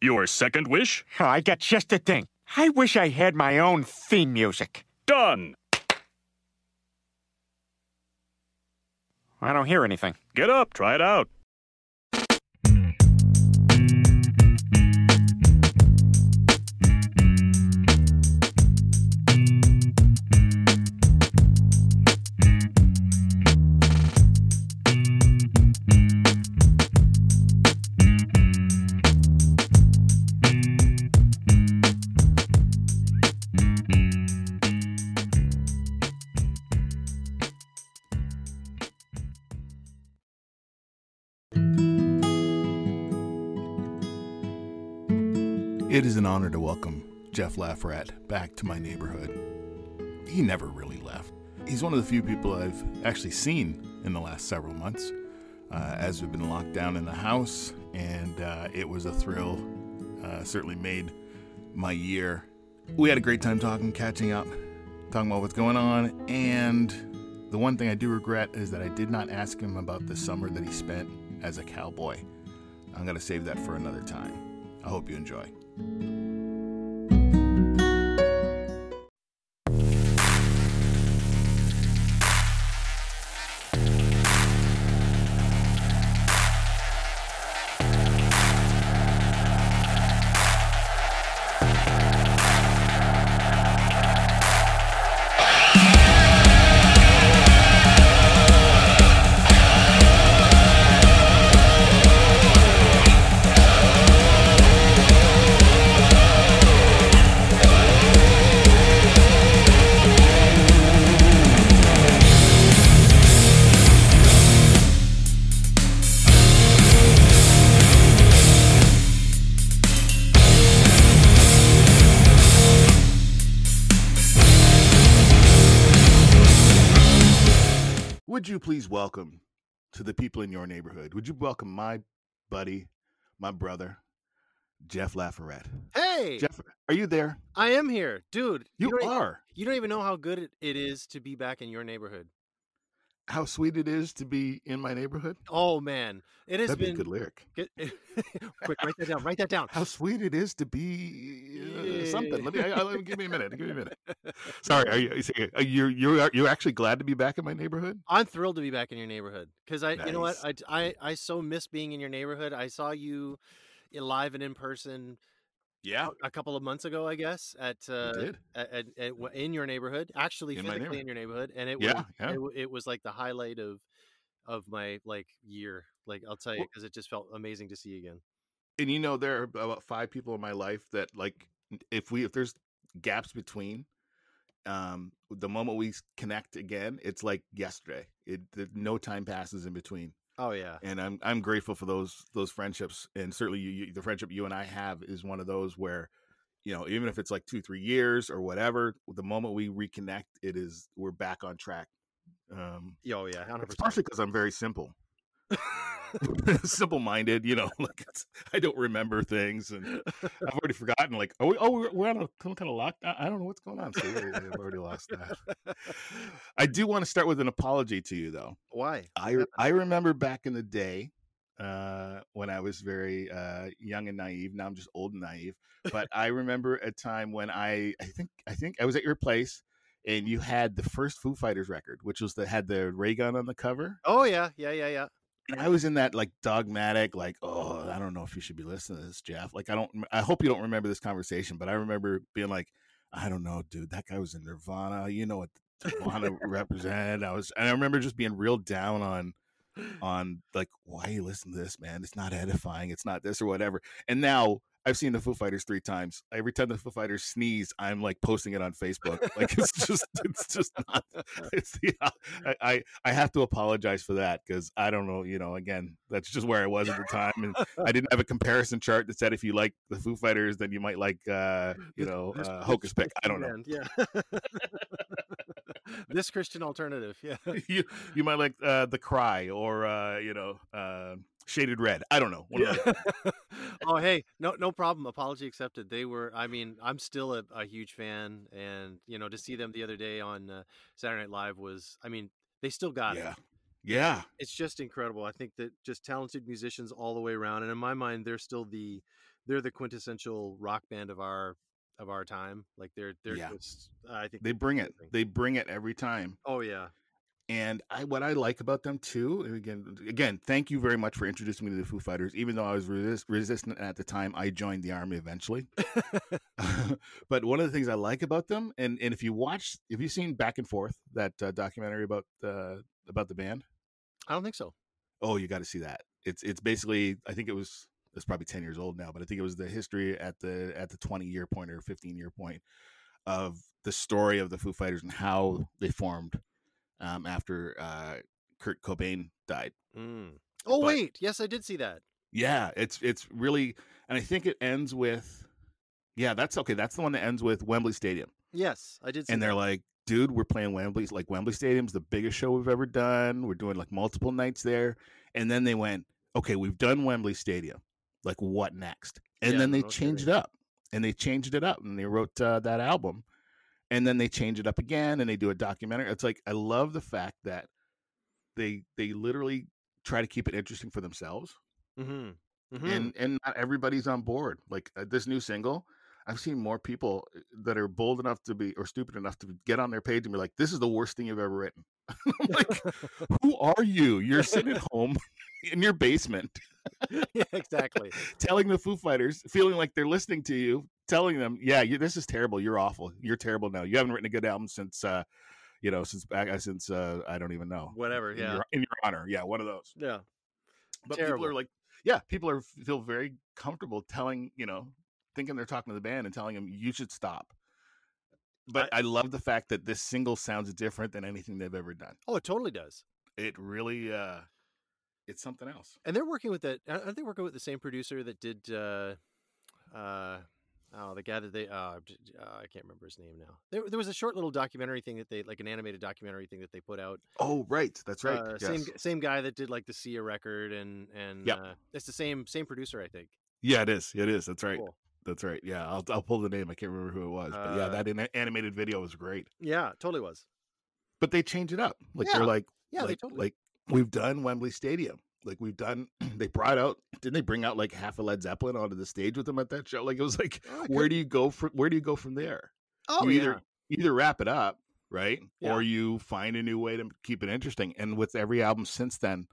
Your second wish? Oh, I got just the thing. I wish I had my own theme music. Done. I don't hear anything. Get up, try it out. Honor to welcome Jeff Lafrat back to my neighborhood. He never really left. He's one of the few people I've actually seen in the last several months, uh, as we've been locked down in the house, and uh, it was a thrill. Uh, certainly made my year. We had a great time talking, catching up, talking about what's going on, and the one thing I do regret is that I did not ask him about the summer that he spent as a cowboy. I'm going to save that for another time. I hope you enjoy. The people in your neighborhood? Would you welcome my buddy, my brother, Jeff Lafayette? Hey, Jeff, are you there? I am here, dude. You e- are. you don't even know how good it is to be back in your neighborhood. How sweet it is to be in my neighborhood. Oh man, it has That'd be a been. good lyric. Get, quick, write that down. Write that down. How sweet it is to be uh, something. Let me, I, I- give me a minute. Give me a minute. Sorry, are you? You're you you're you're actually glad to be back in my neighborhood? I'm thrilled to be back in your neighborhood because I, you know what, I, I, I so miss being in your neighborhood. I saw you i- live and in person Yeah, a couple of months ago, I guess, at uh. At, at, at, in your neighborhood, actually In physically neighborhood. in your neighborhood, and it Yeah, was yeah. It, it was like the highlight of of my like year. Like I'll tell you, Well- because it just felt amazing to see you again. and you know there are about five people in my life that like if we if there's gaps between um the moment we connect again it's like yesterday it no time passes in between Oh yeah, and i'm i'm grateful for those those friendships and certainly you, you the friendship you and i have is one of those where you know even if it's like two three years or whatever the moment we reconnect it is we're back on track. Um oh yeah, hundred it's partially because i'm very simple simple minded you know like i don't remember things and i've already forgotten like oh, we, oh we're, we're on a some kind of lockdown i don't know what's going on so i've already lost that i do want to start with an apology to you though Why? i i remember back in the day uh when i was very uh young and naive now i'm just old and naive but i remember a time when i i think i think i was at your place and you had the first foo fighters record which was the had the ray gun on the cover Oh yeah, yeah, yeah, yeah. I was in that like dogmatic, like, oh, I don't know if you should be listening to this, Jeff. Like, I don't, I hope you don't remember this conversation, but I remember being like, I don't know, dude, that guy was in Nirvana. You know what Nirvana represented? I was, and I remember just being real down on, on like, why you listen to this, man? It's not edifying. It's not this or whatever. And now I've seen the Foo Fighters three times. Every time the Foo Fighters sneeze, I'm like posting it on Facebook. Like it's just, it's just not. It's the, I, I, I have to apologize for that because I don't know. You know, again, that's just where I was at the time, and I didn't have a comparison chart that said if you like the Foo Fighters, then you might like, uh, you know, uh, Hokus Pick. I don't know. Yeah. this Christian alternative. Yeah. you you might like uh, the Choir or uh, you know, uh, Shaded Red. I don't know. One of oh hey, no no problem. Apology accepted. They were. I mean, I'm still a, a huge fan, and you know, to see them the other day on uh, Saturday Night Live was. I mean, they still got it. yeah, yeah. It's just incredible. I think that just talented musicians all the way around, and in my mind, they're still the they're the quintessential rock band of our of our time. Like they're they're Yeah. just I think They bring it. They bring it every time. Oh yeah. And I what I like about them too, and again, again, thank you very much for introducing me to the Foo Fighters. Even though I was resist, resistant at the time, I joined the army eventually. but one of the things I like about them, and and if you watch, if you've seen Back and Forth, that uh, documentary about uh, about the band, I don't think so. oh, you got to see that. It's it's basically, I think it was it's probably ten years old now, but I think it was the history at the at the twenty year point or fifteen year point of the story of the Foo Fighters and how they formed um, after uh, Kurt Cobain died. Mm. Oh But- wait, yes, I did see that. Yeah, it's it's really, and I think it ends with, yeah, that's okay. That's the one that ends with Wembley Stadium, Yes, I did. See and they're that. like, dude, we're playing Wembley. Like Wembley Stadium's the biggest show we've ever done. We're doing like multiple nights there, and then they went, okay, we've done Wembley Stadium. Like what next? And Yeah, then they changed kidding. it up, and they changed it up, and they wrote uh, that album, and then they change it up again, and they do a documentary. It's like I love the fact that they they literally try to keep it interesting for themselves Mhm. Mhm. and and not everybody's on board. Like uh, this new single, I've seen more people uh, that are bold enough to be or stupid enough to get on their page and be like, "This is the worst thing you've ever written." I'm like, "Who are you? You're sitting at home in your basement, yeah, exactly. telling the Foo Fighters, feeling like they're listening to you, telling them, "Yeah, you, this is terrible. You're awful. You're terrible now. You haven't written a good album since." uh you know, since back uh, since uh, I don't even know. Whatever. In Yeah. your, in your honor, yeah, one of those. Yeah. but people are like yeah people are feel very comfortable telling you know thinking they're talking to the band and telling them you should stop but I, love the fact that this single sounds different than anything they've ever done Oh, it totally does. it really uh it's something else And they're working with that. Aren't they working with the same producer that did? uh uh Oh, the guy that they uh, uh I can't remember his name now. There, there was a short little documentary thing that they like an animated documentary thing that they put out. oh right that's right Uh, yes. Same same guy that did like the Sia record and and Yep. uh, it's the same same producer I think. yeah it is it is that's right Cool. That's right yeah I'll, I'll pull the name i can't remember who it was but yeah Uh, that an- animated video was great Yeah, totally was. but they change it up like Yeah. they're like Yeah, they like, totally. like we've done Wembley Stadium. Like we've done, they brought out. Didn't they bring out like half a Led Zeppelin onto the stage with them at that show? Like it was like, Oh, where do you go from? Where do you go from there? oh you yeah. either either wrap it up, right, Yeah. or you find a new way to keep it interesting. And with every album since then,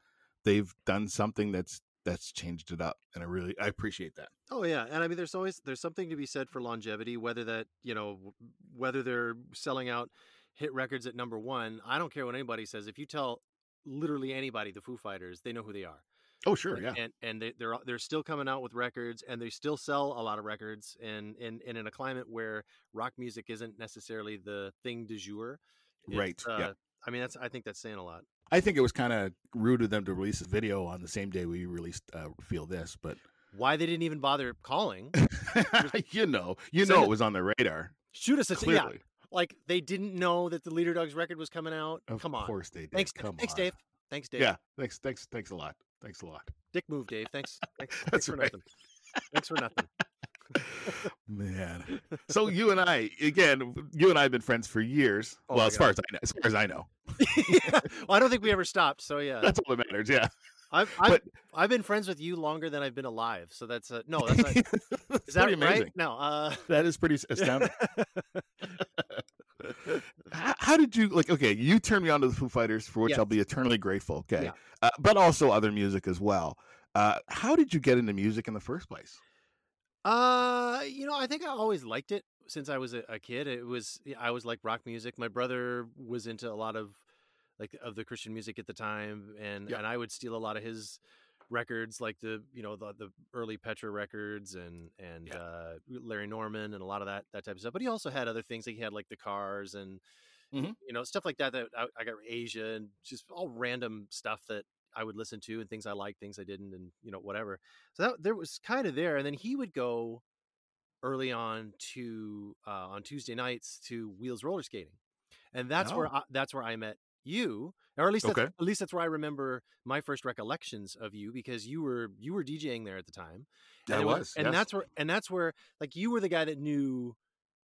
they've done something that's that's changed it up, and I really I appreciate that. Oh yeah, and I mean, there's always there's something to be said for longevity. Whether that you know, whether they're selling out hit records at number one, I don't care what anybody says. If you tell literally anybody the Foo Fighters, they know who they are. Oh sure, yeah, and and they, they're they're still coming out with records, and they still sell a lot of records. And and, and in a climate where rock music isn't necessarily the thing du jour, right. Uh, yeah, I mean, that's I think that's saying a lot. I think it was kind of rude of them to release a video on the same day we released uh, Feel This, but Why they didn't even bother calling? you know, you know, it- was on the radar. Shoot us a Clearly, yeah, like they didn't know that the Leader Dogs record was coming out. of Come on. Of course they did. Thanks, Come thanks, on. Dave. Thanks, Dave. Yeah, thanks, thanks, thanks a lot. Thanks a lot, Dick move, Dave. Thanks. Thanks, thanks That's for right. nothing. Thanks for nothing. Man. So you and I, again, you and I have been friends for years. Oh well, as far as I know, as far as I know, well, I don't think we ever stopped. So yeah, that's all that matters. Yeah, I've I've, but I've been friends with you longer than I've been alive. So that's uh, no, that's not, that's is that amazing. right? No. Uh, That is pretty astounding. how, how did you like? Okay, you turned me on to the Foo Fighters, for which Yes. I'll be eternally grateful. Okay, Yeah. uh, but also other music as well. Uh, how did you get into music in the first place? Uh, you know, I think I always liked it since I was a, a kid. It was I was like rock music. My brother was into a lot of like of the Christian music at the time, and Yeah. and I would steal a lot of his records, like the you know the the early Petra records and and Yeah. uh, Larry Norman and a lot of that that type of stuff. But he also had other things. Like he had like the Cars and Mhm. you know stuff like that. That I, I got Asia and just all random stuff that I would listen to and things I liked, things I didn't, and you know whatever. So that there was kind of there, and then he would go early on to uh, on Tuesday nights to Wheels roller skating, and that's where Oh. I, that's where I met you, or at least that's, Okay. at least that's where I remember my first recollections of you because you were you were DJing there at the time. I and was, and yes. that's where and that's where like you were the guy that knew.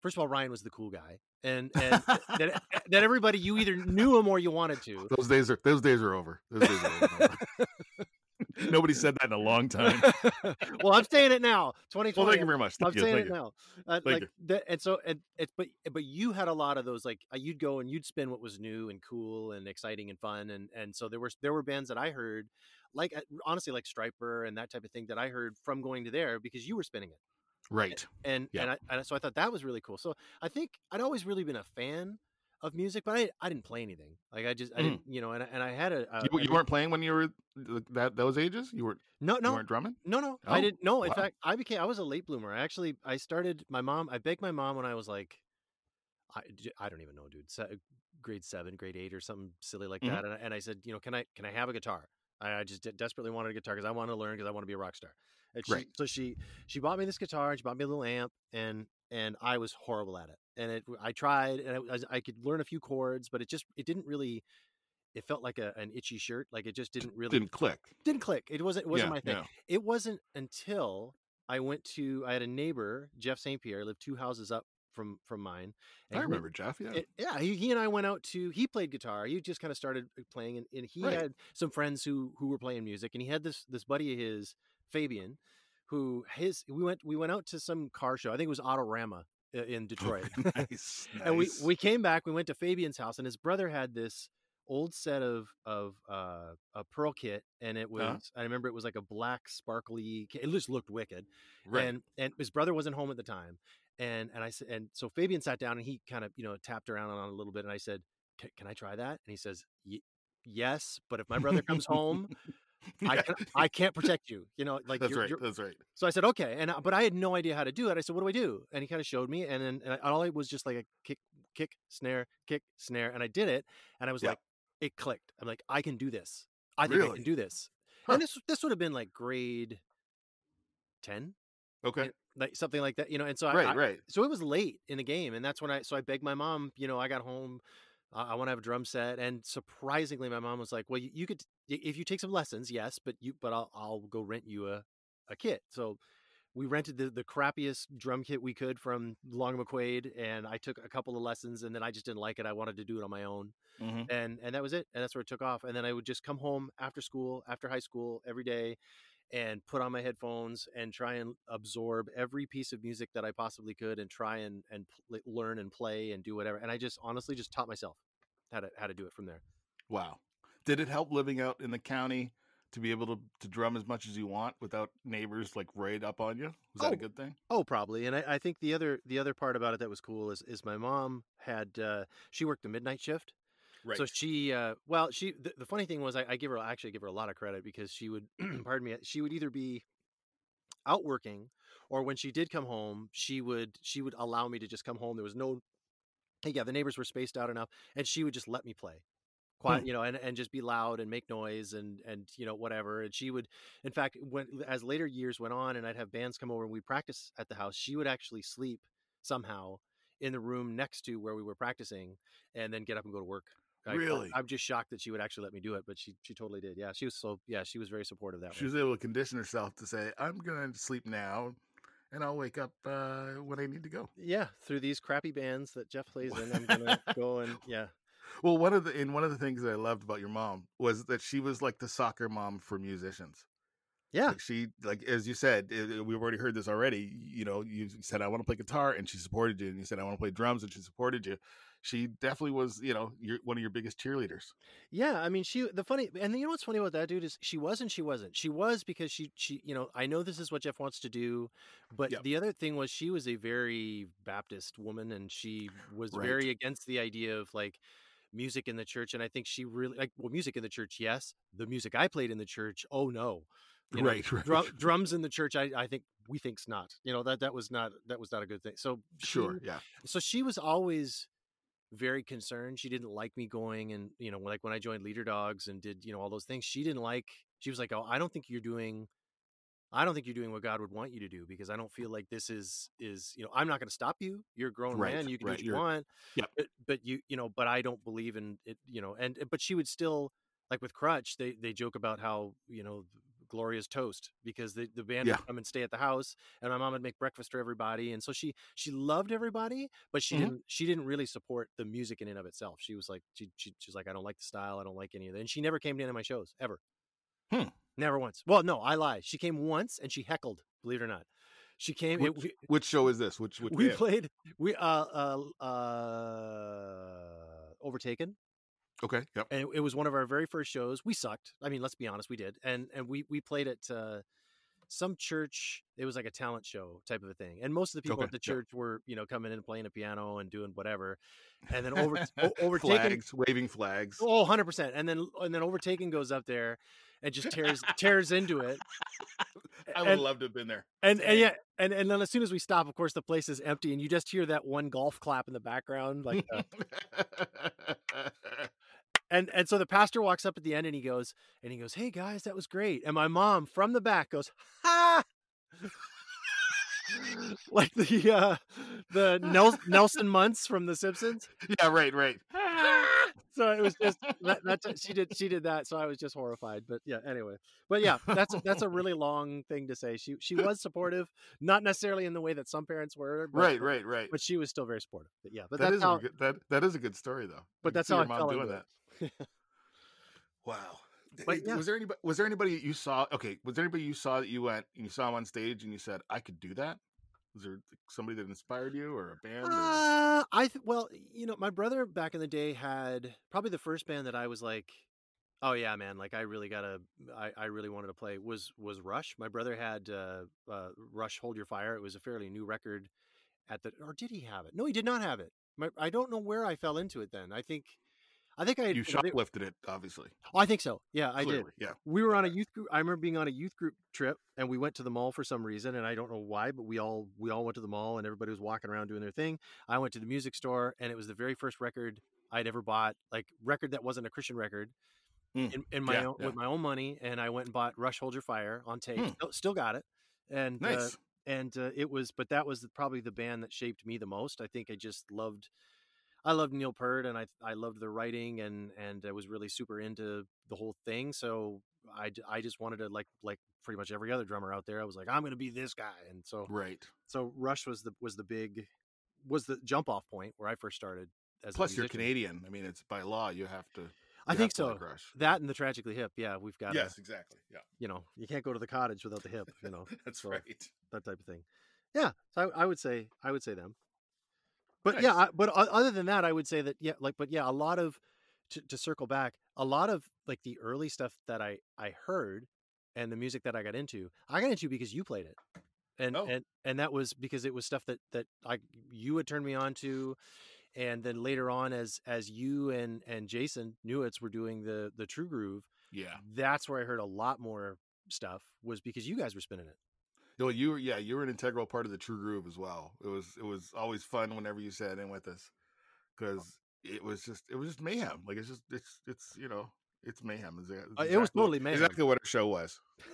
First of all, Ryan was the cool guy, and and that, that everybody you either knew him or you wanted to. Those days are those days are over. Those days are over. Nobody said that in a long time. well, I'm saying it now. 2020. Well, thank you very much. I'm you. saying Thank it you. now. Uh, Thank like you. that, and so and it's but but you had a lot of those like uh, you'd go and you'd spin what was new and cool and exciting and fun and and so there were there were bands that I heard like uh, honestly like Stryper and that type of thing that I heard from going to there because you were spinning it Right. and Yeah. and, I, and so I thought that was really cool. So I think I'd always really been a fan of music, but I I didn't play anything. Like I just I Mm. didn't you know and I- and I had a, a You, you weren't playing when you were th- that those ages. You were no you no weren't drumming. No, no, I Oh, didn't. No, in wow. fact, I became. I was a late bloomer. I actually, I started. My mom. I begged my mom when I was like, i, I don't even know, dude. Grade seven, grade eight, or something silly like Mhm. that. And I, and I said, you know, can I can I have a guitar? I, I just de- desperately wanted a guitar because I wanted to learn because I want to be a rock star. And she, Right. So she she bought me this guitar. and She bought me a little amp, and and I was horrible at it. And it, I tried, and I, I could learn a few chords, but it just it didn't really. It felt like a, an itchy shirt. Like it just didn't really Didn't click. didn't click. It wasn't it wasn't Yeah, my thing. yeah. It wasn't until I went to I had a neighbor, Jeff St. Pierre, lived two houses up from from mine. I he remember Jeff. Yeah. it- yeah, he, he and I went out to. He played guitar. He just kind of started uh, playing, and, and he Right. had some friends who who were playing music, and he had this this buddy of his, Fabian, who his we went we went out to some car show. I think it was Autorama in Detroit, nice. and we we came back. We went to Fabian's house, and his brother had this old set of of uh, a pearl kit, and it was Uh-huh. I remember it was like a black sparkly. ca- It just looked wicked, right. and and his brother wasn't home at the time, and and I said, and so Fabian sat down and he kind of you know tapped around on it a little bit, and I said, "Can, can I try that?" And he says, "Y- "Yes, but if my brother comes home." I, can, I can't protect you, you know. Like That's you're, right. you're- That's right. so I said, okay, and I- but I had no idea how to do it. I said, what do I do? And he kind of showed me, and then and all it was just like a kick, kick, snare, kick, snare, and I did it, and I was Yeah. like, it clicked. I'm like, I can do this. I think I Really? can do this. Huh. And this this would have been like grade ten, Okay. like something like that, you know. And so I- Right. I, right. so it was late in the game, and that's when I so I begged my mom. You know, I got home. I, I want to have a drum set, and surprisingly, my mom was like, "Well, you, you could if you take some lessons, yes, but you but I'll I'll go rent you a a kit." So we rented the the crappiest drum kit we could from Long McQuade, and I took a couple of lessons, and then I just didn't like it. I wanted to do it on my own, Mhm. and and that was it. And that's where it took off. And then I would just come home after school, after high school, every day. And put on my headphones and try and absorb every piece of music that I possibly could, and try and and pl- learn and play and do whatever. And I just honestly just taught myself how to how to do it from there. Wow. Did it help living out in the county to be able to, to drum as much as you want without neighbors like right up on you? Was that Oh, a good thing? Oh, probably. And I, I think the other the other part about it that was cool is is my mom had uh, she worked the midnight shift, Right. so she uh, well she the, the funny thing was I, I give her I actually give her a lot of credit because she would pardon me she would either be out working or when she did come home she would she would allow me to just come home. There was no hey, yeah the neighbors were spaced out enough and she would just let me play quiet you know and, and just be loud and make noise and and you know whatever. And she would in fact when as later years went on and i'd have bands come over and we'd practice at the house she would actually sleep somehow in the room next to where we were practicing and then get up and go to work I- I- Really? I'm just shocked that she would actually let me do it, but she she totally did. Yeah, she was so yeah, she was very supportive that she way. was able to condition herself to say, I'm going to sleep now and I'll wake up uh, when I need to go. Yeah, through these crappy bands that Jeff plays in, I'm gonna go and yeah. Well, one of the and one of the things that I loved about your mom was that she was like the soccer mom for musicians. Yeah. Like she, like as you said, it- it- we've already heard this already. You know, you said I want to play guitar, and she supported you, and you said I want to play drums, and she supported you. She definitely was, you know, your one of your biggest cheerleaders. Yeah, I mean, she the funny, and you know what's funny about that dude is she was and she wasn't. She was because she she you know I know this is what Jeff wants to do, but Yep. the other thing was she was a very Baptist woman and she was Right. very against the idea of like music in the church. And I think she really like well, music in the church, yes. The music I played in the church, oh no, You know, right, right. Drum, drums in the church, I I think we think's not. You know that that was not that was not a good thing. So Sure, she- yeah. so she was always very concerned she didn't like me going and you know like when i joined leader dogs and did you know all those things she didn't like she was like oh i don't think you're doing i don't think you're doing what god would want you to do because i don't feel like this is is you know i'm not going to stop you you're a grown Right, man you can right, do what you want Yep. but, but you you know but i don't believe in it you know and but she would still like with crutch they they joke about how you know gloria's toast because the, the band Yeah. would come and stay at the house and my mom would make breakfast for everybody and so she she loved everybody but she Mhm. didn't she didn't really support the music in and of itself she was like she, she she's like i don't like the style i don't like any of it and she never came to any of my shows ever Hmm. Never once. Well, no, I lie. She came once and she heckled. Believe it or not, she came. It, Which, we, which show is this? Which which we band? played. We uh uh uh overtaken, Okay. Yep. and it, it was one of our very first shows. We sucked. I mean, let's be honest, we did. And and we we played at uh, some church. It was like a talent show type of a thing. And most of the people Okay, at the yep. church were you know coming in and playing a piano and doing whatever. And then over o- overtaken. flags, waving flags. Oh, 100%. And then and then overtaken goes up there and just tears tears into it. I would and- love to have been there. And and yeah, and and then as soon as we stop, of course the place is empty and you just hear that one golf clap in the background like uh, and and so the pastor walks up at the end and he goes and he goes, "Hey guys, that was great." And my mom from the back goes, "Ha!" like the uh the Nel- Nelson Muntz from The Simpsons. yeah, right, right. So it was just that, that's she did she did that so i was just horrified but yeah anyway but yeah that's that's a really long thing to say she she was supportive not necessarily in the way that some parents were but, right, right, right. but she was still very supportive but yeah but that that's is how a good, that that is a good story though. but that's how your I mom doing that. Wow. But yeah. Was there anybody? Was there anybody you saw? Okay, was there anybody you saw that you went and you saw him on stage and you said, "I could do that"? Was there somebody that inspired you or a band? Uh, I th- well, you know, my brother back in the day had probably the first band that I was like, oh yeah, man, like I really gotta, I, I really wanted to play was was Rush. My brother had uh, uh, Rush Hold Your Fire. It was a fairly new record at the, or did he have it? No, he did not have it. My, I don't know where I fell into it then. I think, I think I had, You shoplifted it, obviously. oh, I think so. Yeah, I did Yeah. we were on a youth group i remember being on a youth group trip and we went to the mall for some reason and i don't know why but we all we all went to the mall and everybody was walking around doing their thing i went to the music store and it was the very first record i'd ever bought like record that wasn't a christian record Mm. in, in my Yeah, own yeah. with my own money and i went and bought rush hold your fire on tape Hmm. still, still got it and uh, Nice. and uh, it was but that was the, probably the band that shaped me the most i think i just loved i loved neil peart and i i loved the writing and and i was really super into the whole thing so I, I just wanted to like like pretty much every other drummer out there i was like i'm gonna be this guy and so right. so rush was the was the big was the jump off point where i first started as a Plus, you're. Canadian. I mean, it's by law you have to. i you think to so like Rush. that and the tragically hip yeah we've got Yes, exactly. Yeah, you know you can't go to the cottage without the hip you know that's so- right. that type of thing. Yeah, so I, I would say I would say them. But yeah, I, but other than that, I would say that yeah, like but yeah, a lot of to, to circle back, a lot of like the early stuff that I I heard and the music that I got into, I got into because you played it. And Oh. and and that was because it was stuff that that I you had turned me on to and then later on as as you and and Jason Newitz were doing the the True Groove, Yeah. that's where I heard a lot more stuff was because you guys were spinning it. No, you were yeah, you were an integral part of the True Groove as well. It was it was always fun whenever you sat in with us because it was just it was just mayhem. Like it's just it's it's you know it's mayhem. It's, it's Uh, it was totally mayhem. Exactly what our show was.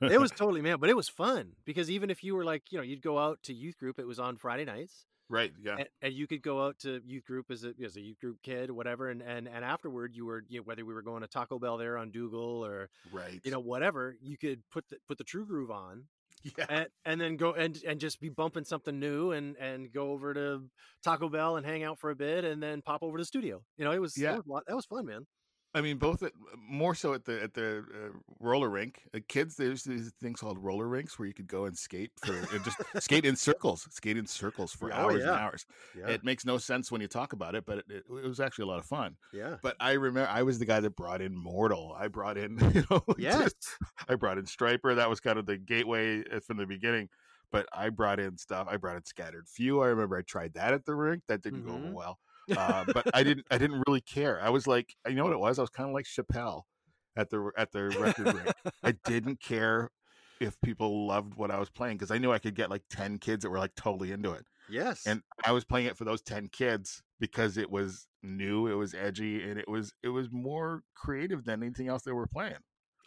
it was totally man, but it was fun because even if you were like, you know, you'd go out to youth group, it was on Friday nights, right. Yeah. and, and you could go out to youth group as a as a youth group kid, whatever, and and and afterward, you were you know, whether we were going to Taco Bell there on Dougall or right. you know whatever, you could put the put the True Groove on yeah. and and then go and and just be bumping something new and and go over to Taco Bell and hang out for a bit and then pop over to the studio. You know, it was Yeah. was lot, that was fun, man. I mean, both at, more so at the at the uh, roller rink. Uh, kids, there's these things called roller rinks where you could go and skate for and just skate in circles, skate in circles for Oh, hours and hours. Yeah, It makes no sense when you talk about it, but it, it, it was actually a lot of fun. yeah, But I remember I was the guy that brought in Mortal. I brought in, you know, yes, just- I brought in Stryper. That was kind of the gateway uh, from the beginning. But I brought in stuff. I brought in Scattered Few. I remember I tried that at the rink. That didn't go Mhm. over well. Uh, but I didn't. I didn't really care. I was like, you know what it was? I was kind of like Chappelle at the at the record. I didn't care if people loved what I was playing because I knew I could get like ten kids that were like totally into it yes, and I was playing it for those 10 kids because it was new, it was edgy, and it was it was more creative than anything else they were playing.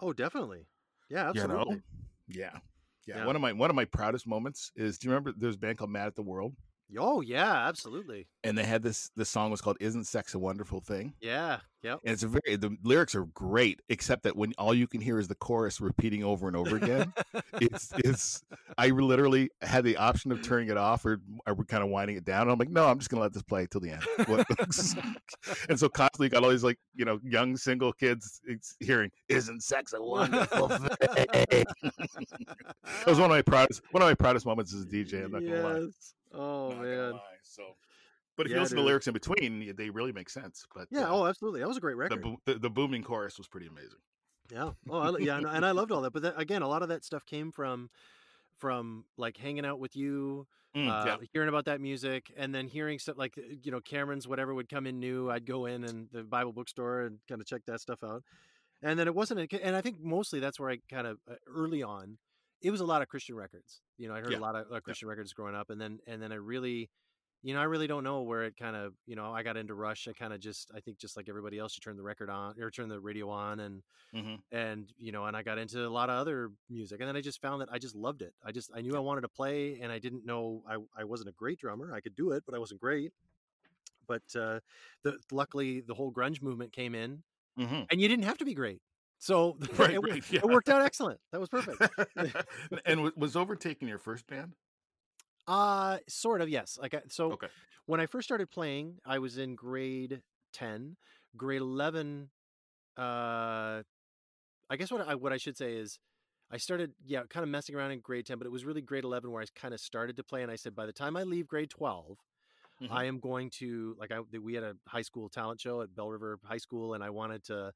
oh, definitely, yeah, You absolutely. know? Yeah. yeah. Yeah. One of my one of my proudest moments is do you remember there's a band called Mad at the World? Oh yeah, absolutely. and they had this. The song was called "Isn't Sex a Wonderful Thing?" Yeah. yeah. And it's a very the lyrics are great, except that when all you can hear is the chorus repeating over and over again, it's it's. I literally had the option of turning it off or are we kind of winding it down. And I'm like, no, I'm just gonna let this play till the end. And so constantly got all these like you know young single kids hearing "Isn't sex a wonderful thing?" it was one of my proudest one of my proudest moments as a DJ. I'm not gonna lie. Oh Not man. So, but if Yeah, you listen to dude. lyrics in between, they really make sense. But Yeah. uh, Oh, absolutely. That was a great the, record. bo- the the booming chorus was pretty amazing. Yeah. Oh, I, yeah, and, and I loved all that. But then, again, a lot of that stuff came from from like hanging out with you, Mm, uh, yeah. hearing about that music, and then hearing stuff like uh, you know Cameron's whatever would come in new. I'd go in and the Bible bookstore and kind of check that stuff out. And then it wasn't, a, and I think mostly that's where I kind of uh, early on, it was a lot of Christian records. You know, I heard Yeah. a lot of uh, Christian records growing up, and then and then I really. You know, I really don't know where it kind of, you know, I got into Rush. I kind of just, I think just like everybody else, you turn the record on or turn the radio on and, Mhm. and you know and i got into a lot of other music and then i just found that i just loved it i just i knew i wanted to play and i didn't know i, I wasn't a great drummer i could do it but i wasn't great but uh the luckily the whole grunge movement came in Mhm. and you didn't have to be great so Right, it, right, it worked out excellent that was perfect and was overtaken your first band? uh sort of yes like I, so Okay. when i first started playing i was in grade 10 grade 11 uh i guess what i what i should say is i started yeah kind of messing around in grade 10 but it was really grade 11 where i kind of started to play and i said by the time i leave grade 12 Mhm. i am going to like i we had a high school talent show at bell river high school and i wanted to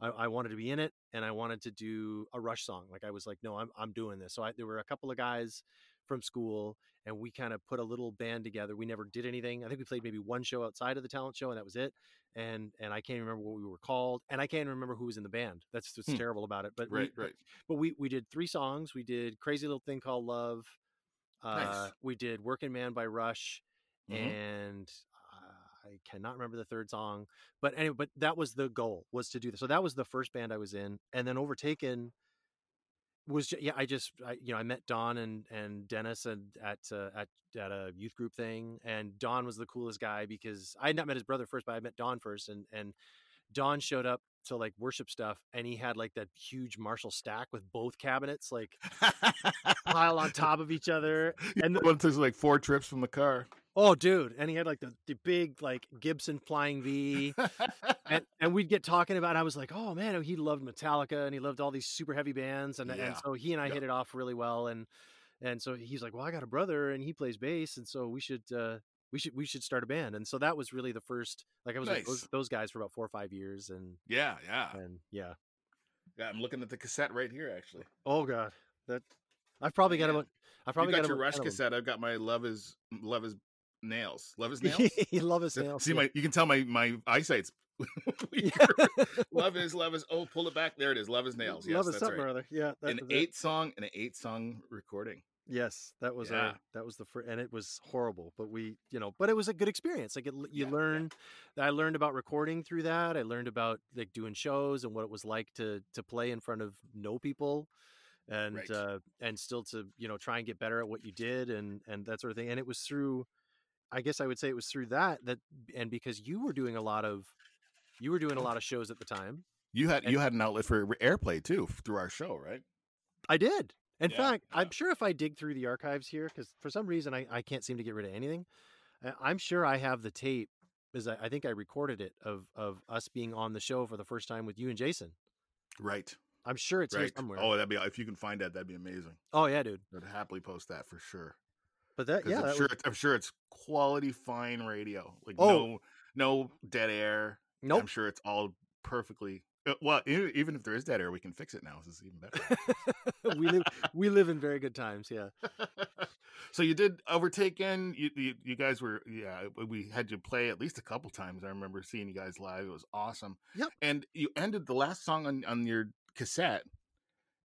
I, I wanted to be in it and I wanted to do a Rush song. Like I was like, no, I'm I'm doing this. So I, there were a couple of guys from school and we kind of put a little band together. We never did anything. I think we played maybe one show outside of the talent show and that was it. And and I can't remember what we were called and I can't remember who was in the band. That's what's Hmm. terrible about it. But we- Right, right. But we we did three songs. We did Crazy Little Thing Called Love. Uh, Nice. We did Working Man by Rush Mhm. and I cannot remember the third song, but anyway, but that was the goal was to do this. So that was the first band I was in, and then Overtaken was ju- yeah. I just I, you know I met Don and and Dennis and at uh, at at a youth group thing, and Don was the coolest guy because I had not met his brother first, but I met Don first, and and Don showed up to like worship stuff, and he had like that huge Marshall stack with both cabinets like piled on top of each other, and the, one took like four trips from the car. Oh, dude! And he had like the, the big like Gibson Flying V, and and we'd get talking about. I was like, oh man, he loved Metallica and he loved all these super heavy bands, and Yeah. and so he and I Yeah. hit it off really well. And and so he's like, well, I got a brother and he plays bass, and so we should uh we should we should start a band. And so that was really the first. Like I was with those, those guys for about four or five years, and yeah, yeah, and yeah. yeah. I'm looking at the cassette right here, actually. Oh god, that I've probably got Man. about. I You probably got got your Rush 10 of 'em. cassette. I've got my Love is Love is Nails. Love is nails. love his nails. See, nails. my you can tell my my eyesight's love is love is oh pull it back there it is love is nails yes love is that's something right or other. Yeah, an was it. eight song an eight song recording Yes, that was Yeah. our that was the first, and it was horrible. But we, you know, but it was a good experience. Like it, you Yeah, yeah. learn, I learned about recording through that. I learned about like doing shows and what it was like to to play in front of no people, and Right. uh, and still to you know try and get better at what you did and and that sort of thing. And it was through, I guess I would say it was through that that and because you were doing a lot of, you were doing a mm. lot of shows at the time. you had And- you had an outlet for airplay too through our show right I did. In Yeah, fact, yeah. I'm sure if I dig through the archives here, because for some reason I, I can't seem to get rid of anything, I'm sure I have the tape because I, I think I recorded it of of us being on the show for the first time with you and Jason. right I'm sure it's here right somewhere. oh that'd be if you can find that that'd be amazing Oh, yeah, dude. i'd happily post that for sure But that yeah, i'm that sure was- it's, i'm sure it's quality fine radio like Oh. no no dead air i'm sure it's all perfectly uh, well even if there is dead air we can fix it now this is even better we live we live in very good times. Yeah. so you did overtaken you, you you guys were yeah we had you play at least a couple times i remember seeing you guys live it was awesome Yep. and you ended the last song on on your cassette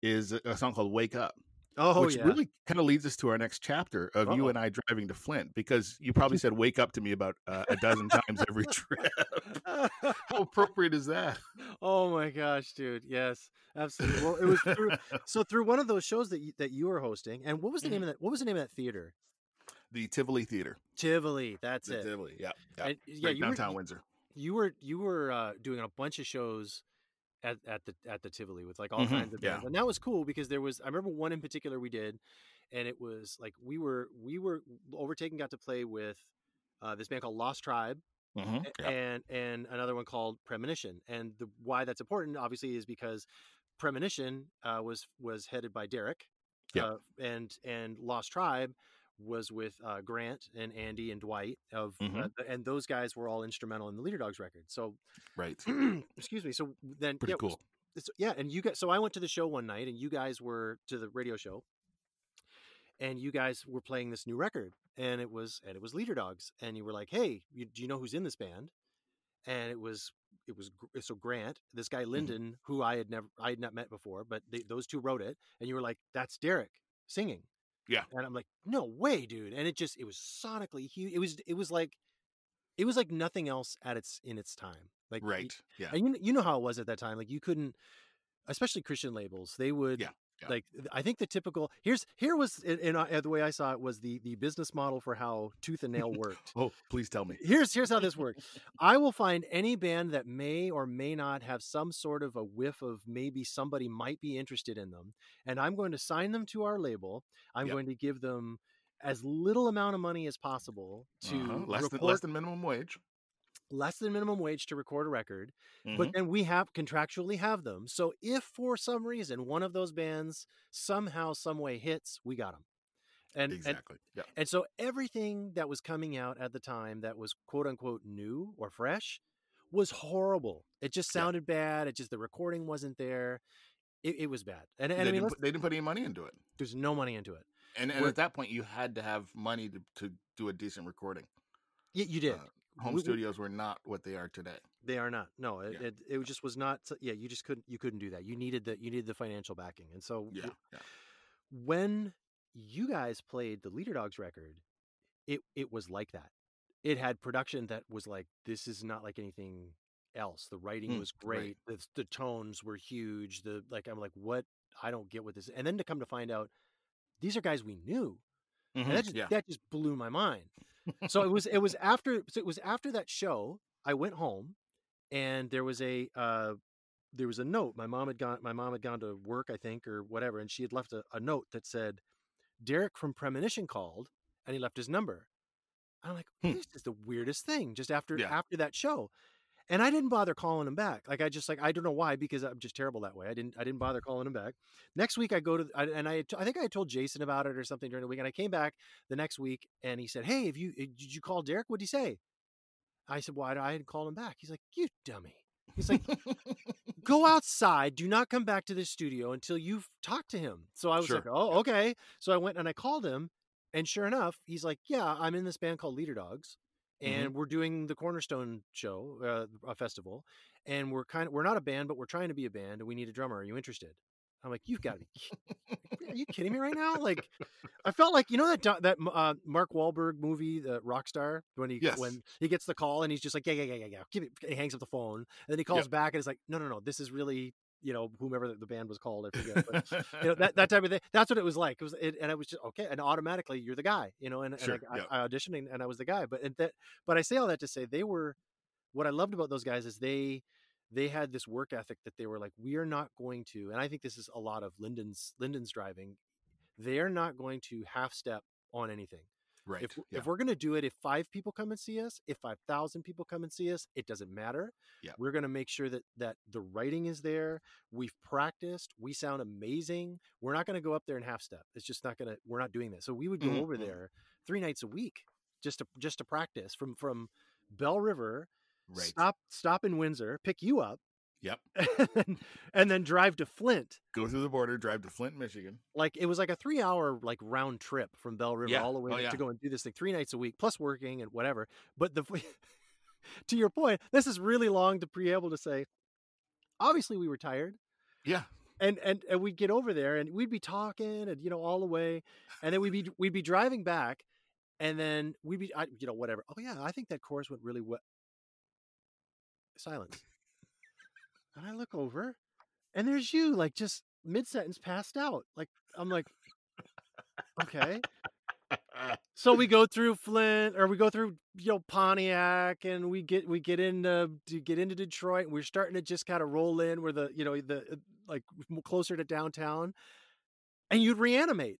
is a song called wake up Oh which yeah. really kind of leads us to our next chapter of you Uh-oh. and i driving to flint because you probably said wake up to me about uh, a dozen times every trip how appropriate is that oh my gosh, dude. Yes, absolutely. Well, it was through so through one of those shows that you, that you were hosting. And what was the name of that? What was the name of that theater? The Tivoli Theater. Tivoli. That's The it. Tivoli. Yeah. yeah. And, yeah, Right you were, downtown Windsor. you were you were uh, doing a bunch of shows at, at the at the Tivoli with like all Mhm, kinds of yeah. bands, and that was cool because there was I remember one in particular we did, and it was like we were we were overtaken got to play with uh, this band called Lost Tribe Mhm, yeah. and and another one called Premonition, and the why that's important obviously is because Premonition uh, was was headed by Derek, Yeah. uh, and and Lost Tribe was with uh, Grant and Andy and Dwight of uh, Mhm. the- and those guys were all instrumental in the Leader Dogs record. So Right. excuse me. So then Pretty yeah, cool. it's- yeah, and you guys. So I went to the show one night, and you guys were to the radio show, and you guys were playing this new record, and it was and it was Leader Dogs, and you were like, "Hey, you, do you know who's in this band?" And it was it was so Grant, this guy Lyndon, who I had never I had not met before, but they, those two wrote it, and you were like, "That's Derek singing." Yeah. and I'm like, "No way, dude!" And it just it was sonically huge. It was it was like it was like nothing else at its in its time. Like Right. Yeah. and you you know how it was at that time. Like you couldn't, especially Christian labels. They would Yeah, yeah. like. I think the typical here's here was in, in uh, the way I saw it was the the business model for how Tooth and Nail worked. Oh, please tell me. here's here's how this worked. I will find any band that may or may not have some sort of a whiff of maybe somebody might be interested in them, and I'm going to sign them to our label. I'm Yep. going to give them as little amount of money as possible to Uh-huh. less record than less than minimum wage. Less than minimum wage to record a record Mhm. but then we have contractually have them. So if for some reason one of those bands somehow, some way hits, we got them. And, and exactly. yeah. and so everything that was coming out at the time that was quote unquote new or fresh was horrible. It just Yeah. sounded bad. It just the recording wasn't there. It, it was bad. And, and they, I mean, didn't put, they didn't put any money into it. there's no money into it. And and at that point, you had to have money to, to do a decent recording. You, you did. Uh, home We- we- studios were not what they are today. They are not. No, it, Yeah. it, it just was not. Yeah, you just couldn't. You couldn't do that. You needed the you needed the financial backing. And so Yeah. yeah. when you guys played the Leader Dogs record, it it was like that. It had production that was like this is not like anything else. The writing Mm, was right. great. The the tones were huge. The like I'm like what I don't get what this. And then to come to find out, these are guys we knew. And Mhm, that just yeah. that just blew my mind. So it was it was after so it was after that show. I went home, and there was a uh, there was a note. My mom had gone. My mom had gone to work, I think, or whatever, and she had left a, a note that said, "Derek from Premonition called, and he left his number." I'm like, Hmm. this is the weirdest thing. Just after Yeah. after that show, and I didn't bother calling him back. Like I just like I don't know why because I'm just terrible that way. I didn't I didn't bother calling him back. Next week I go to I, and I I think I told Jason about it or something during the week, and I came back the next week and he said, "Hey, have you eh, did you call Derek? What'd he say?" I said, "Why? I hadn't called him back." He's like, "You dummy." He's like, "Go outside. Do not come back to the studio until you've talked to him." So I was Sure. like, "Oh, okay." So I went and I called him, and sure enough, he's like, "Yeah, I'm in this band called Leader Dogs." Mm-hmm. and we're doing the Cornerstone show, uh, a festival, and we're kind of we're not a band, but we're trying to be a band, and we need a drummer. Are you interested? I'm like, you've got to be, are you kidding me right now? Like, I felt like you know that that uh, Mark Wahlberg movie, the Rockstar, when he Yes. when he gets the call and he's just like, yeah, yeah, yeah, yeah, yeah, give it. He hangs up the phone, and then he calls back and it's like, no, no, no, this is really you know whomever the, band was called, I forget, but you know that, that type of thing. That's what it was like. It was, it, and I was just okay, and automatically you're the guy, you know. And, Sure, and I, yeah. I, I auditioned and, I was the guy. But and that, but I say all that to say they were. What I loved about those guys is they they had this work ethic that they were like, we are not going to, and I think this is a lot of Lyndon's Lyndon's driving. They are not going to half step on anything. Right. If yeah. if we're going to do it, if five people come and see us, if five thousand people come and see us, it doesn't matter. Yeah. we're going to make sure that that the writing is there. We've practiced. We sound amazing. We're not going to go up there and half step. It's just not going to. We're not doing that. So we would go Mhm, over there three nights a week just to just to practice from from Bell River. right. Stop stop in Windsor, pick you up, Yep. and then, drive to Flint. Go through the border, drive to Flint, Michigan. Like it was like a three hour like round trip from Bell River Yeah. all the way Oh, to go and do this thing three nights a week, plus working and whatever. But the to your point, this is really long to be able to say. Obviously, we were tired, Yeah. and and and we'd get over there and we'd be talking and you know all the way, and then we'd be we'd be driving back, and then we'd be I, you know whatever. Oh yeah, I think that chorus went really well. Silence. And I look over, and there's you like just mid sentence passed out. Like I'm like, okay. so we go through Flint or we go through you know Pontiac and we get we get into to get into Detroit and we're starting to just kind of roll in where the you know the uh, like closer to downtown and you'd reanimate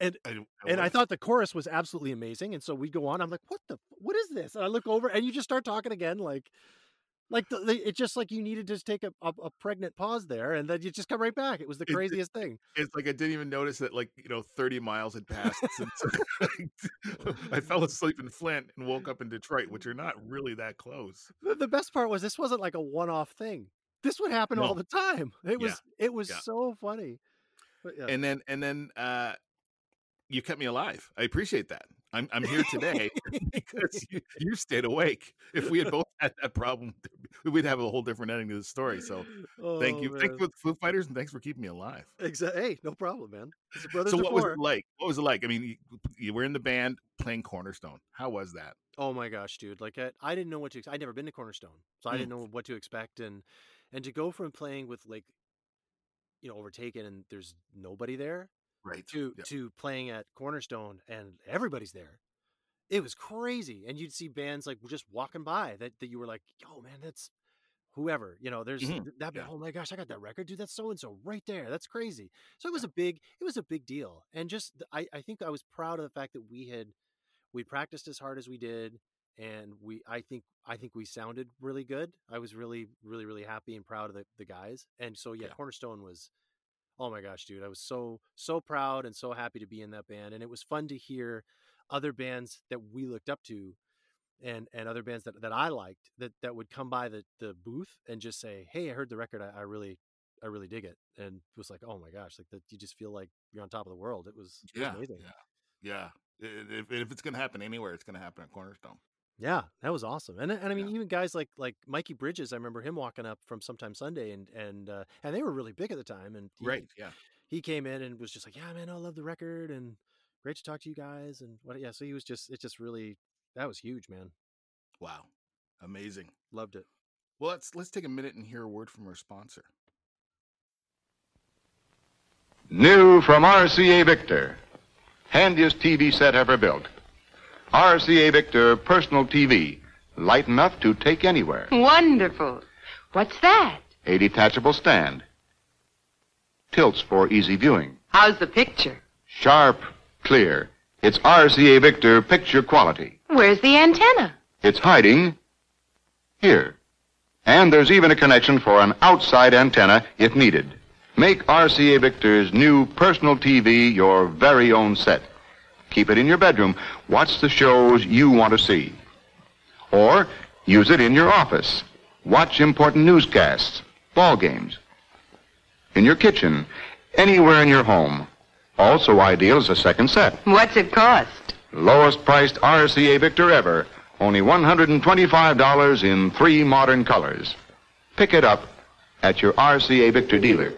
and I, and I thought the chorus was absolutely amazing and so we go on I'm like what the what is this and I look over and you just start talking again like like the, the, it just like you needed to take a, a, a pregnant pause there and then you just come right back it was the It- it- craziest thing it's like I didn't even notice that like you know 30 miles had passed since I fell asleep in Flint and woke up in Detroit, which are not really that close. the, the best part was this wasn't like a one-off thing. This would happen all the time. It Yeah. was it was Yeah. so funny. Yeah. And then and then uh you kept me alive. I appreciate that. I'm I'm here today because you, you stayed awake. If we had both had that problem, we'd have a whole different ending to the story. So thank Oh, you. Thank man. you for the Foo Fighters and thanks for keeping me alive. Exa- hey, no problem, man. Brothers so what was it like? What was it like? I mean, you, you were in the band playing Cornerstone. How was that? Oh my gosh, dude! Like I, I didn't know what to. I'd never been to Cornerstone, so I Mm. didn't know what to expect, and and to go from playing with like, you know, Overtaken and there's nobody there Right. to to playing at Cornerstone and everybody's there. It was crazy, and you'd see bands like just walking by that that you were like, "Oh man, that's whoever." You know, there's Mhm, that. yeah. Oh my gosh, I got that record, dude. That's so and so right there. That's crazy. So it was a big, it was a big deal, and just I I think I was proud of the fact that we had we practiced as hard as we did, and we I think I think we sounded really good. I was really really really happy and proud of the the guys, and so yeah, Yeah. Cornerstone was oh my gosh dude i was so so proud and so happy to be in that band and it was fun to hear other bands that we looked up to and and other bands that, that i liked that that would come by the the booth and just say hey i heard the record i, I really i really dig it and it was like oh my gosh like that you just feel like you're on top of the world it was, it was Yeah. amazing Yeah. Yeah. If, if it's going to happen anywhere, it's going to happen at Cornerstone. Yeah, that was awesome. And and I mean, Yeah. even guys like like Mikey Bridges, I remember him walking up from Sometime Sunday, and and uh, and they were really big at the time. And he, Right. Yeah. he came in and was just like, "Yeah, man, I love the record, and great to talk to you guys." And what? Yeah, so he was just it just really that was huge, man. Wow. Amazing. Loved it. Well, let's let's take a minute and hear a word from our sponsor. New from RCA Victor. Handiest TV set ever built. RCA Victor Personal TV. Light enough to take anywhere. Wonderful. What's that? A detachable stand. Tilts for easy viewing. How's the picture? Sharp, clear. It's RCA Victor picture quality. Where's the antenna? It's hiding here. And there's even a connection for an outside antenna if needed. Make RCA Victor's new personal TV your very own set. Keep it in your bedroom. Watch the shows you want to see. Or use it in your office. Watch important newscasts, ball games. In your kitchen, anywhere in your home. Also ideal as a second set. What's it cost? Lowest priced RCA Victor ever. Only $125 in three modern colors. Pick it up at your RCA Victor dealer.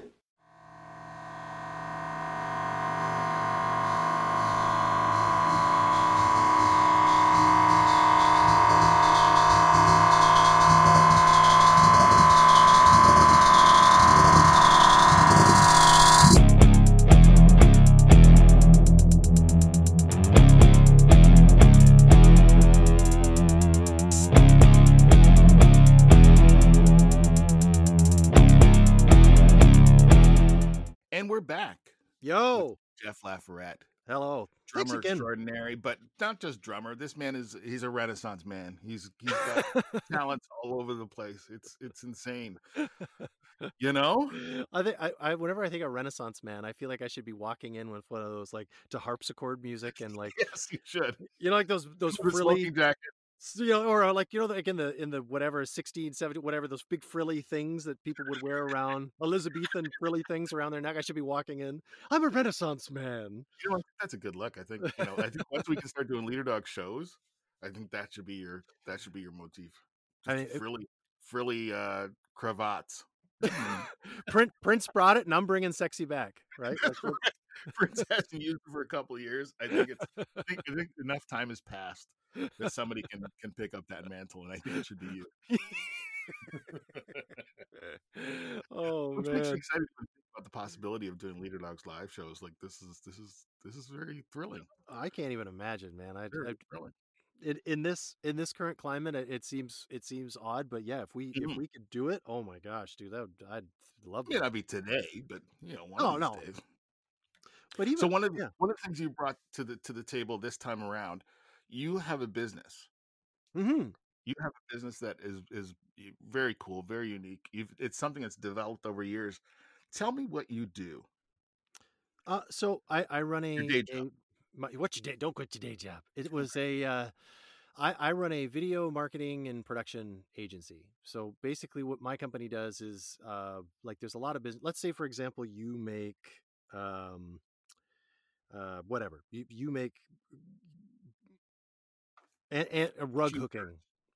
Drummer again. extraordinary, but not just drummer. This man is he's a renaissance man. He's he's got talents all over the place. It's it's insane. You know? I think I, I whenever I think of Renaissance man, I feel like I should be walking in with one of those like to harpsichord music and like Yes, you should. you know like those those frilly smoking jacket. s- you know or uh, like you know like in the in the whatever 16 17 whatever those big frilly things that people would wear around elizabethan frilly things around their neck i should be walking in i'm a renaissance man You know, that's a good look. I think you know. I think once we can start doing leader dog shows, I think that should be your that should be your motif. I Just mean, it- frilly, frilly uh, cravats. Prince, Prince brought it and i'm bringing sexy back right what- Prince hasn't used it for a couple of years. I think it's. I think, I think enough time has passed that somebody can can pick up that mantle, and I think it should be you. oh Which makes me excited about the possibility of doing Leader Dogs live shows. Like this is this is this is very thrilling. I can't even imagine, man. I, Very I thrilling. in, in this in this current climate, it, it seems it seems odd, but yeah, if we if Mhm. we could do it, oh my gosh, dude, that would, I'd love May that. not be today, but you know, one No, of no. days. But even So one of the, yeah, one of the things you brought to the to the table this time around, you have a business. hmm You have a business that is is very cool, very unique. You've, it's something that's developed over years. Tell me what you do. Uh, so I, I run a, Your day job. a my, what's your day? Don't quit your day job. It was a uh, I, I run a video marketing and production agency. So basically, what my company does is uh, like there's a lot of business. Let's say, for example, you make um, uh, whatever you, you make and, and a rug hooking.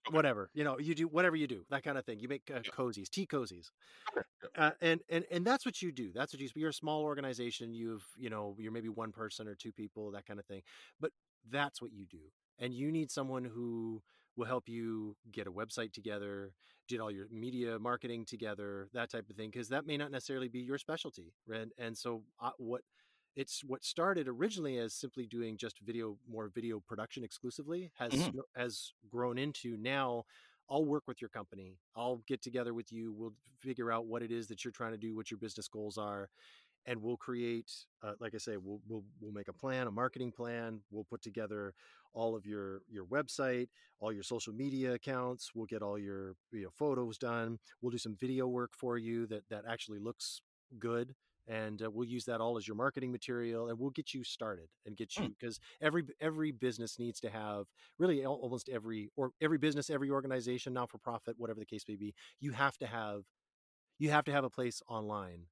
Okay. whatever you know you do whatever you do that kind of thing. You make uh, Yeah. cozies, tea cozies Okay. Yep. uh, and and and that's what you do that's what you you're a small organization you've you know you're maybe one person or two people that kind of thing but that's what you do and you need someone who will help you get a website together get all your media marketing together that type of thing because that may not necessarily be your specialty right? and so uh, what it's what started originally as simply doing just video more video production exclusively has Mhm. has grown into now I'll work with your company. I'll get together with you. We'll figure out what it is that you're trying to do, what your business goals are, and we'll create. Uh, like I say, we'll we'll we'll make a plan, a marketing plan. We'll put together all of your your website, all your social media accounts. We'll get all your you know photos done. We'll do some video work for you that that actually looks good. And uh, we'll use that all as your marketing material, and we'll get you started and get Hmm. you because every every business needs to have really almost every or every business every organization not for profit whatever the case may be you have to have you have to have a place online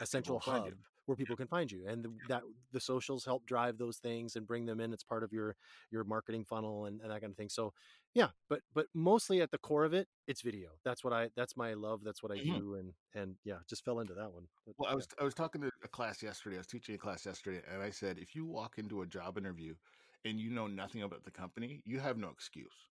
a central hub where people can find you and the, that the socials help drive those things and bring them in. It's part of your your marketing funnel and, and that kind of thing. So yeah but but mostly at the core of it it's video that's what i that's my love that's what i Mhm. do and and yeah just fell into that one But, Well, I was I was talking to a class yesterday. I was teaching a class yesterday, and I said, if you walk into a job interview and you know nothing about the company, you have no excuse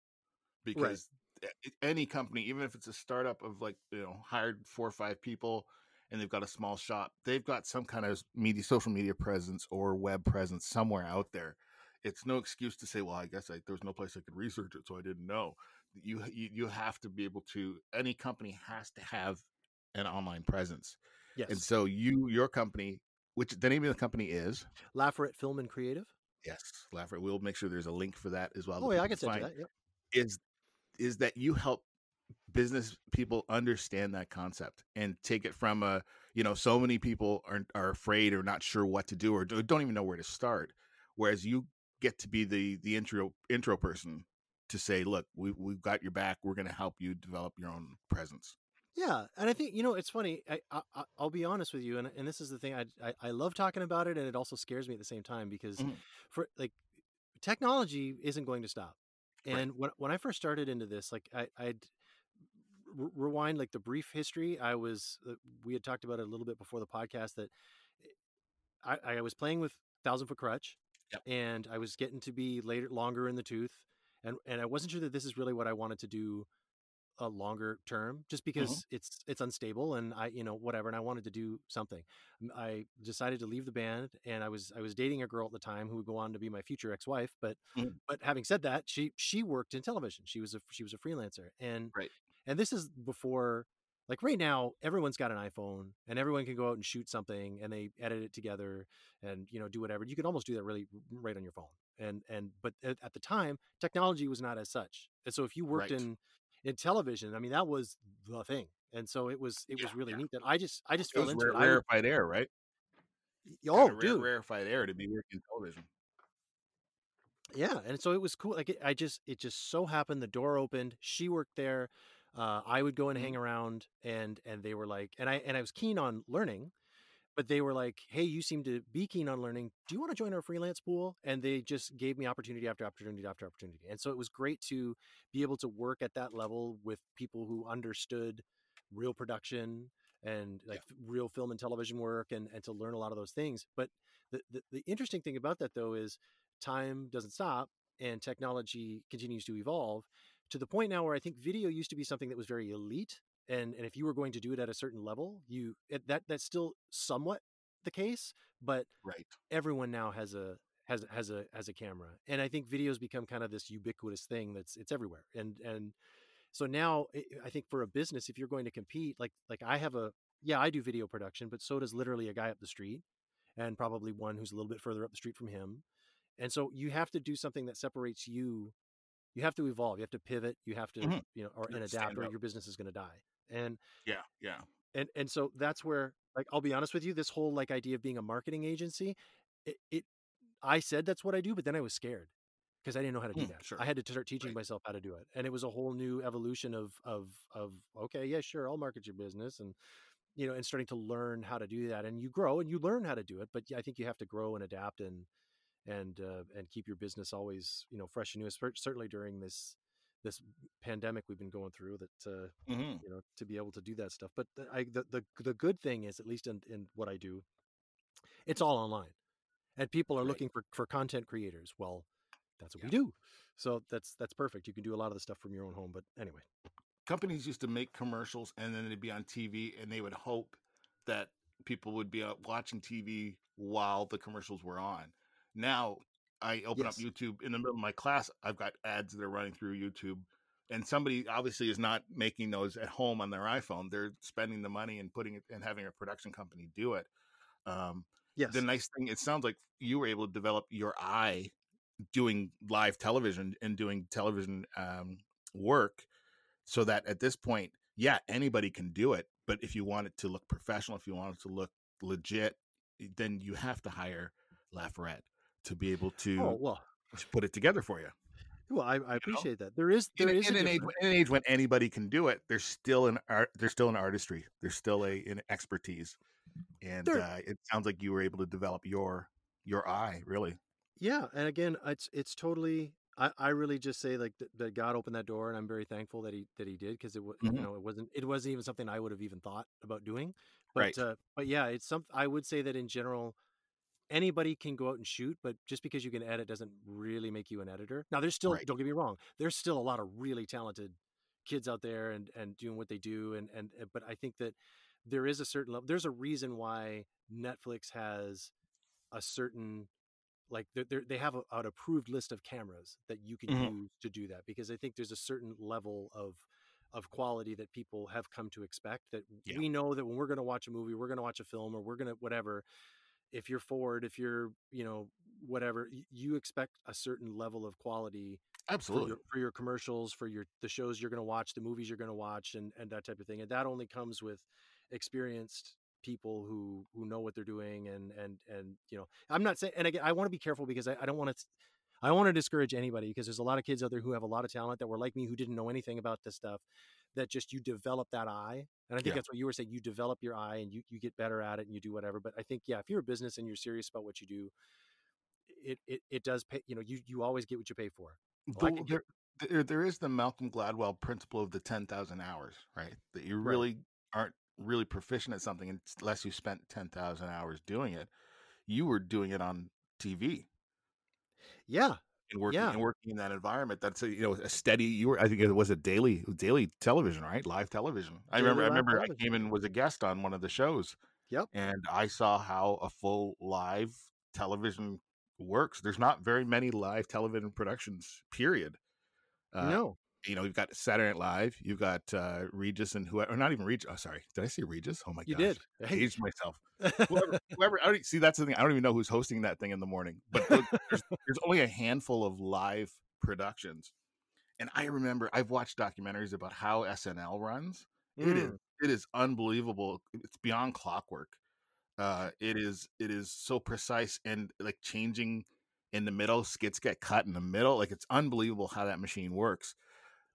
because a- any company, even if it's a startup of like you know hired four or five people and they've got a small shop, they've got some kind of media, social media presence or web presence somewhere out there. It's no excuse to say, well, I guess I, there was no place I could research it, so I didn't know. You, you you have to be able to. Any company has to have an online presence. yes And so you, your company, which the name of the company is, Lafayette film and creative yes, Lafayette. We'll make sure there's a link for that as well. oh yeah i can send that yep. Is is that you help business people understand that concept and take it from a you know so many people are are afraid or not sure what to do or don't even know where to start, whereas you get to be the the intro intro person to say, look, we we've got your back. We're going to help you develop your own presence. Yeah, and I think you know it's funny. I, I I- I'll be honest with you, and and this is the thing. I, I I love talking about it, and it also scares me at the same time because Mhm. for like technology isn't going to stop. Right. And when when I first started into this, like I I'd re- rewind like the brief history. I was uh, we had talked about it a little bit before the podcast that I I was playing with Thousand Foot Crutch, Yep. and I was getting to be later longer in the tooth, and and I wasn't sure that this is really what I wanted to do a longer term just because it's it's unstable and I you know whatever and I wanted to do something. I decided to leave the band and I was I was dating a girl at the time who would go on to be my future ex-wife but Mhm. but having said that she she worked in television. She was a she was a freelancer and Right. and this is before like right now everyone's got an iphone and everyone can go out and shoot something and they edit it together and you know do whatever you can almost do that really right on your phone and and but at, at the time technology was not as such and so if you worked Right. in in television i mean that was the thing and so it was it was really yeah. neat that i just i just It fell into rare, it rarefied air, right? oh rare- dude rarefied air to be working in television. yeah and so it was cool like it, i just it just so happened the door opened she worked there uh, i would go and hang around and and they were like and i and i was keen on learning but they were like hey you seem to be keen on learning. Do you want to join our freelance pool? And they just gave me opportunity after opportunity after opportunity. And so it was great to be able to work at that level with people who understood real production and like real film and television work and and to learn a lot of those things. But the, the the interesting thing about that though is time doesn't stop and technology continues to evolve to the point now where I think video used to be something that was very elite and and if you were going to do it at a certain level, you it, that that's still somewhat the case, but Right. everyone now has a has has a has a camera and i think videos become kind of this ubiquitous thing that's it's everywhere and and so now i I think for a business if you're going to compete like like i have a yeah i do video production but so does literally a guy up the street and probably one who's a little bit further up the street from him and so you have to do something that separates you you have to evolve you have to pivot you have to Mhm. you know or and adapt or your business is going to die and Yeah. Yeah. and and so that's where like i'll be honest with you this whole like idea of being a marketing agency it, it i said that's what i do but then i was scared because i didn't know how to do Mm, that sure. i had to start teaching Right. myself how to do it and it was a whole new evolution of of of okay yeah sure i'll market your business and you know and starting to learn how to do that and you grow and you learn how to do it but i think you have to grow and adapt and and uh, and keep your business always you know fresh and new certainly during this this pandemic we've been going through that uh, hmm you know to be able to do that stuff. But the, I, the, the the good thing is at least in, in what i do it's all online and people are Right. looking for for content creators. Well that's what we do. So that's that's perfect. You can do a lot of the stuff from your own home but anyway. Companies used to make commercials and then they'd be on TV and they would hope that people would be uh, watching TV while the commercials were on. Now I open Yes. up YouTube in the middle of my class. I've got ads that are running through YouTube, and somebody obviously is not making those at home on their iPhone. They're spending the money and putting it and having a production company do it. Um, yes the nice thing, it sounds like you were able to develop your eye doing live television and doing television um, work so that at this point, yeah, anybody can do it. But if you want it to look professional, if you want it to look legit, then you have to hire Lafayette to be able to, oh well to put it together for you. well i, I appreciate that there is In, there a- is in an, age, in an age when anybody can do it, there's still an art. There's still an artistry. There's still a an expertise, and There- uh, it sounds like you were able to develop your your eye really. yeah and again it's it's totally I, I really just say like that, that God opened that door, and I'm very thankful that he that he did because it was Mhm. you know it wasn't it wasn't even something I would have even thought about doing. But Right. uh, but yeah, it's something I would say that in general, anybody can go out and shoot, but just because you can edit doesn't really make you an editor. Now there's still Right. don't get me wrong, there's still a lot of really talented kids out there and and doing what they do, and and uh, but I think that there is a certain level. There's a reason why Netflix has a certain like they're, they have a, an approved list of cameras that you can Mhm. use to do that because I think there's a certain level of of quality that people have come to expect that Yeah. we know that when we're going to watch a movie, we're going to watch a film or we're going to whatever. If you're Ford, if you're you know whatever, you expect a certain level of quality for Absolutely. your, for your commercials, for your the shows you're going to watch, the movies you're going to watch, and and that type of thing. And that only comes with experienced people who who know what they're doing and and and you know i'm not saying and again i want to be careful because i, I don't want to i want to discourage anybody because there's a lot of kids out there who have a lot of talent that were like me who didn't know anything about this stuff that just you develop that eye and i think Yeah. that's what you were saying you develop your eye and you, you get better at it and you do whatever but i think yeah if you're a business and you're serious about what you do it it, it does pay you know you you always get what you pay for oh, Well, The- can there, there, there is the Malcolm Gladwell principle of the 10,000 hours, right? That you Right. really aren't really proficient at something unless you spent 10,000 hours doing it. You were doing it on TV yeah and working Yeah. and working in that environment. That's a, you know, a steady, you were, I think it was a daily, daily television, right? Live television. I remember, I remember I came in, was a guest on one of the shows Yep. and I saw how a full live television works. There's not very many live television productions, period. Uh, no you know, you've got Saturday Night Live, you've got uh, Regis and whoever, or not even Regis. Oh, sorry, did I say Regis? Oh my god, you gosh, did I aged myself. Whoever, whoever, I don't see that's the thing. I don't even know who's hosting that thing in the morning. But there's, there's only a handful of live productions, and I remember I've watched documentaries about how SNL runs. It is Mm. it is unbelievable. It's beyond clockwork. Uh, it is it is so precise and like changing in the middle. Skits get cut in the middle. Like it's unbelievable how that machine works.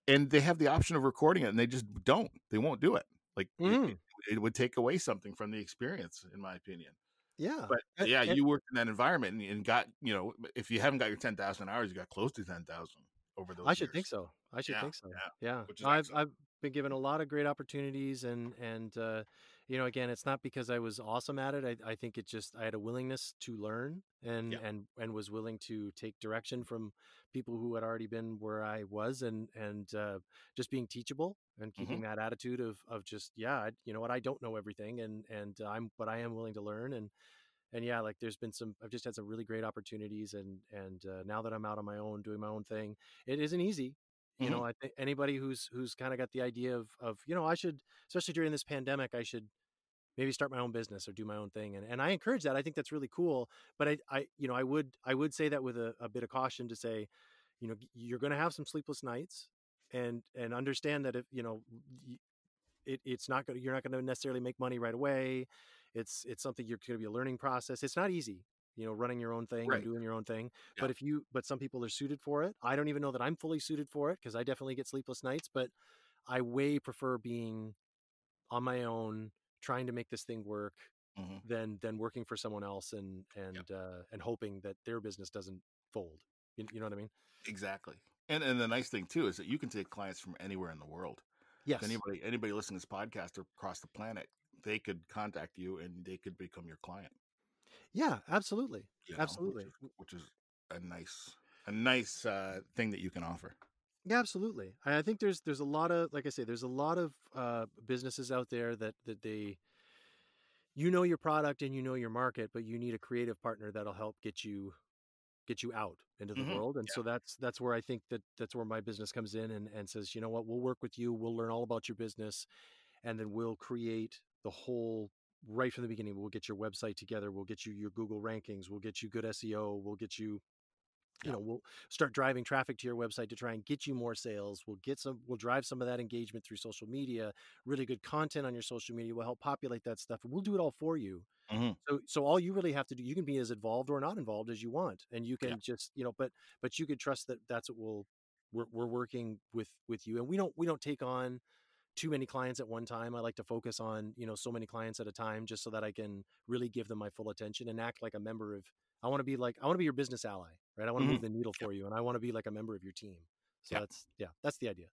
And they have the option of recording it, and they just don't. They won't do it. Like it- Mm. it, it would take away something from the experience, in my opinion. yeah But yeah, and- you worked in that environment and, and got you know if you haven't got your ten thousand hours, you got close to ten thousand over those. I should think so. I should Yeah, think so. yeah, Yeah. I've excellent. I've been given a lot of great opportunities and and uh you know, again, it's not because I was awesome at it. I, I think it just I had a willingness to learn and Yeah. and and was willing to take direction from people who had already been where I was, and and uh, just being teachable and keeping that attitude of of just yeah, I, you know what, I don't know everything, and and I'm but I am willing to learn and. And yeah, like there's been some. I've just had some really great opportunities, and and uh, now that I'm out on my own, doing my own thing, it isn't easy you Mhm. know i think anybody who's who's kind of got the idea of of you know i should especially during this pandemic i should maybe start my own business or do my own thing and, and i encourage that i think that's really cool but i i you know i would i would say that with a, a bit of caution to say you know you're going to have some sleepless nights and and understand that if you know it, it's not going to you're not going to necessarily make money right away it's it's something you're going to be a learning process it's not easy you know running your own thing Right. and doing your own thing Yeah. but if you but some people are suited for it i don't even know that i'm fully suited for it because i definitely get sleepless nights but i way prefer being on my own trying to make this thing work Mhm. than than working for someone else and and uh and hoping that their business doesn't fold you, you know what i mean Exactly. And and the nice thing too is that you can take clients from anywhere in the world. yes Anybody anybody listening to this podcast or across the planet, they could contact you and they could become your client. Yeah absolutely you know, which Absolutely. is- which is a nice a nice uh, thing that you can offer. Yeah, absolutely. I I think there's there's a lot of like I say, there's a lot of uh, businesses out there that that they, you know your product and you know your market, but you need a creative partner that'll help get you get you out into the Mhm, world. And so that's that's where I think that that's where my business comes in and and says, you know what, we'll work with you, we'll learn all about your business, and then we'll create the whole right from the beginning. We'll get your website together, we'll get you your Google rankings, we'll get you good SEO, we'll get you you Yeah. know we'll start driving traffic to your website to try and get you more sales we'll get some we'll drive some of that engagement through social media really good content on your social media will help populate that stuff we'll do it all for you Mhm. so so all you really have to do you can be as involved or not involved as you want and you can Yeah. just you know but but you could trust that that's what we'll we're, we're working with with you and we don't we don't take on too many clients at one time i like to focus on you know so many clients at a time just so that i can really give them my full attention and act like a member of i want to be like i want to be your business ally right i want to Mhm. move the needle for you and i want to be like a member of your team so Yeah. that's yeah that's the idea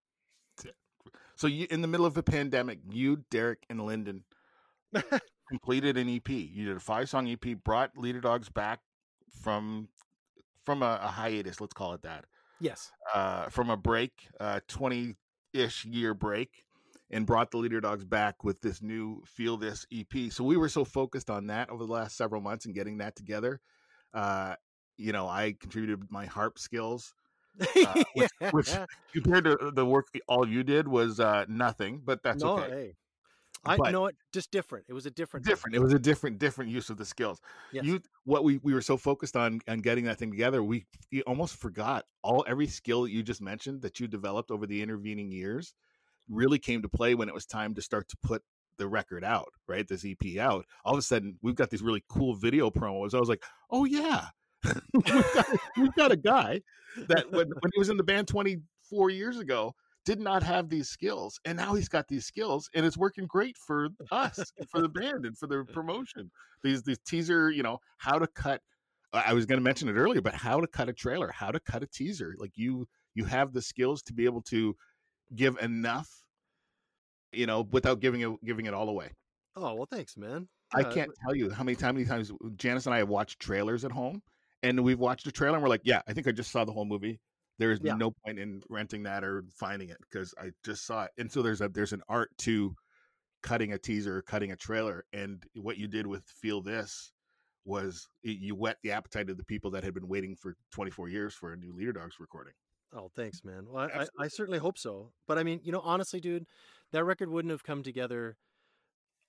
So you in the middle of the pandemic, you, Derek, and Lyndon completed an EP. You did a five song EP, brought Leader Dogs back from from a, a hiatus, let's call it that. yes Uh, from a break, uh, twenty ish year break, and brought the Leader Dogs back with this new Feel This EP. So we were so focused on that over the last several months and getting that together. Uh, you know, I contributed my harp skills. Uh, which- which- compared to the work all you did was uh nothing but that's no okay hey i But- know it just different it was a different different it was a different different use of the skills Yes. you what we we were so focused on on getting that thing together we, we almost forgot all every skill that you just mentioned that you developed over the intervening years really came to play when it was time to start to put the record out right this ep out all of a sudden we've got these really cool video promos. I was like oh yeah. We've, got, we've got a guy that when, when he was in the band 24 years ago did not have these skills and now he's got these skills and it's working great for us for the band and for the promotion. These these teaser you know how to cut i was going to mention it earlier but how to cut a trailer how to cut a teaser like you you have the skills to be able to give enough you know without giving it giving it all away oh well thanks man I can't tell you how many how many times Janice and I have watched trailers at home, and we've watched a trailer and we're like, "Yeah, I think I just saw the whole movie. There is Yeah. no point in renting that or finding it because I just saw it." And so there's a there's an art to cutting a teaser, cutting a trailer, and what you did with Feel This was you whet the appetite of the people that had been waiting for 24 years for a new Leader Dogs recording. Oh, thanks, man. Well, I, I, I certainly hope so. But I mean, you know, honestly, dude, that record wouldn't have come together.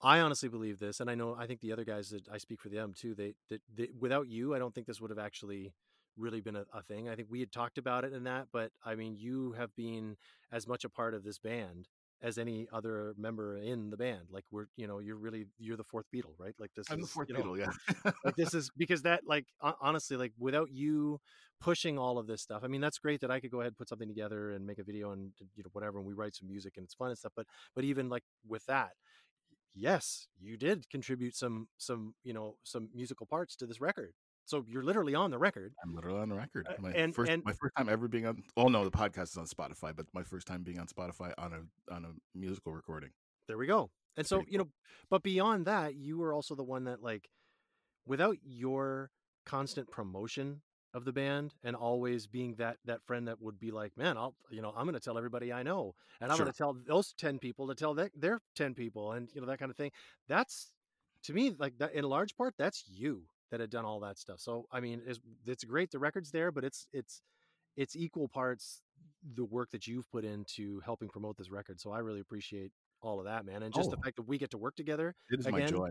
I honestly believe this, and I know I think the other guys that I speak for them too. They that they, without you, I don't think this would have actually really been a, a thing. I think we had talked about it and that, but I mean, you have been as much a part of this band as any other member in the band. Like we're, you know, you're really you're the fourth Beatle, right? Like this I'm the is fourth you know, Beatle, yeah. like this is because that like honestly like without you pushing all of this stuff i mean that's great that i could go ahead and put something together and make a video and you know whatever and we write some music and it's fun and stuff but but even like with that yes you did contribute some some you know some musical parts to this record so you're literally on the record I'm literally on the record. My and- first and- my first time ever being on. Oh no, the podcast is on Spotify, but my first time being on Spotify on a on a musical recording. there we go And so, pretty you know, but beyond that, you were also the one that like without your constant promotion of the band and always being that that friend that would be like, man, I'll you know, I'm going to tell everybody I know and I'm Sure. going to tell those 10 people to tell their, their 10 people and you know that kind of thing. That's to me like that in large part that's you that had done all that stuff. So, I mean, it's it's great the record's there, but it's it's it's equal parts the work that you've put into helping promote this record. So I really appreciate all of that, man. And just the Oh. fact that we get to work together. It is my joy.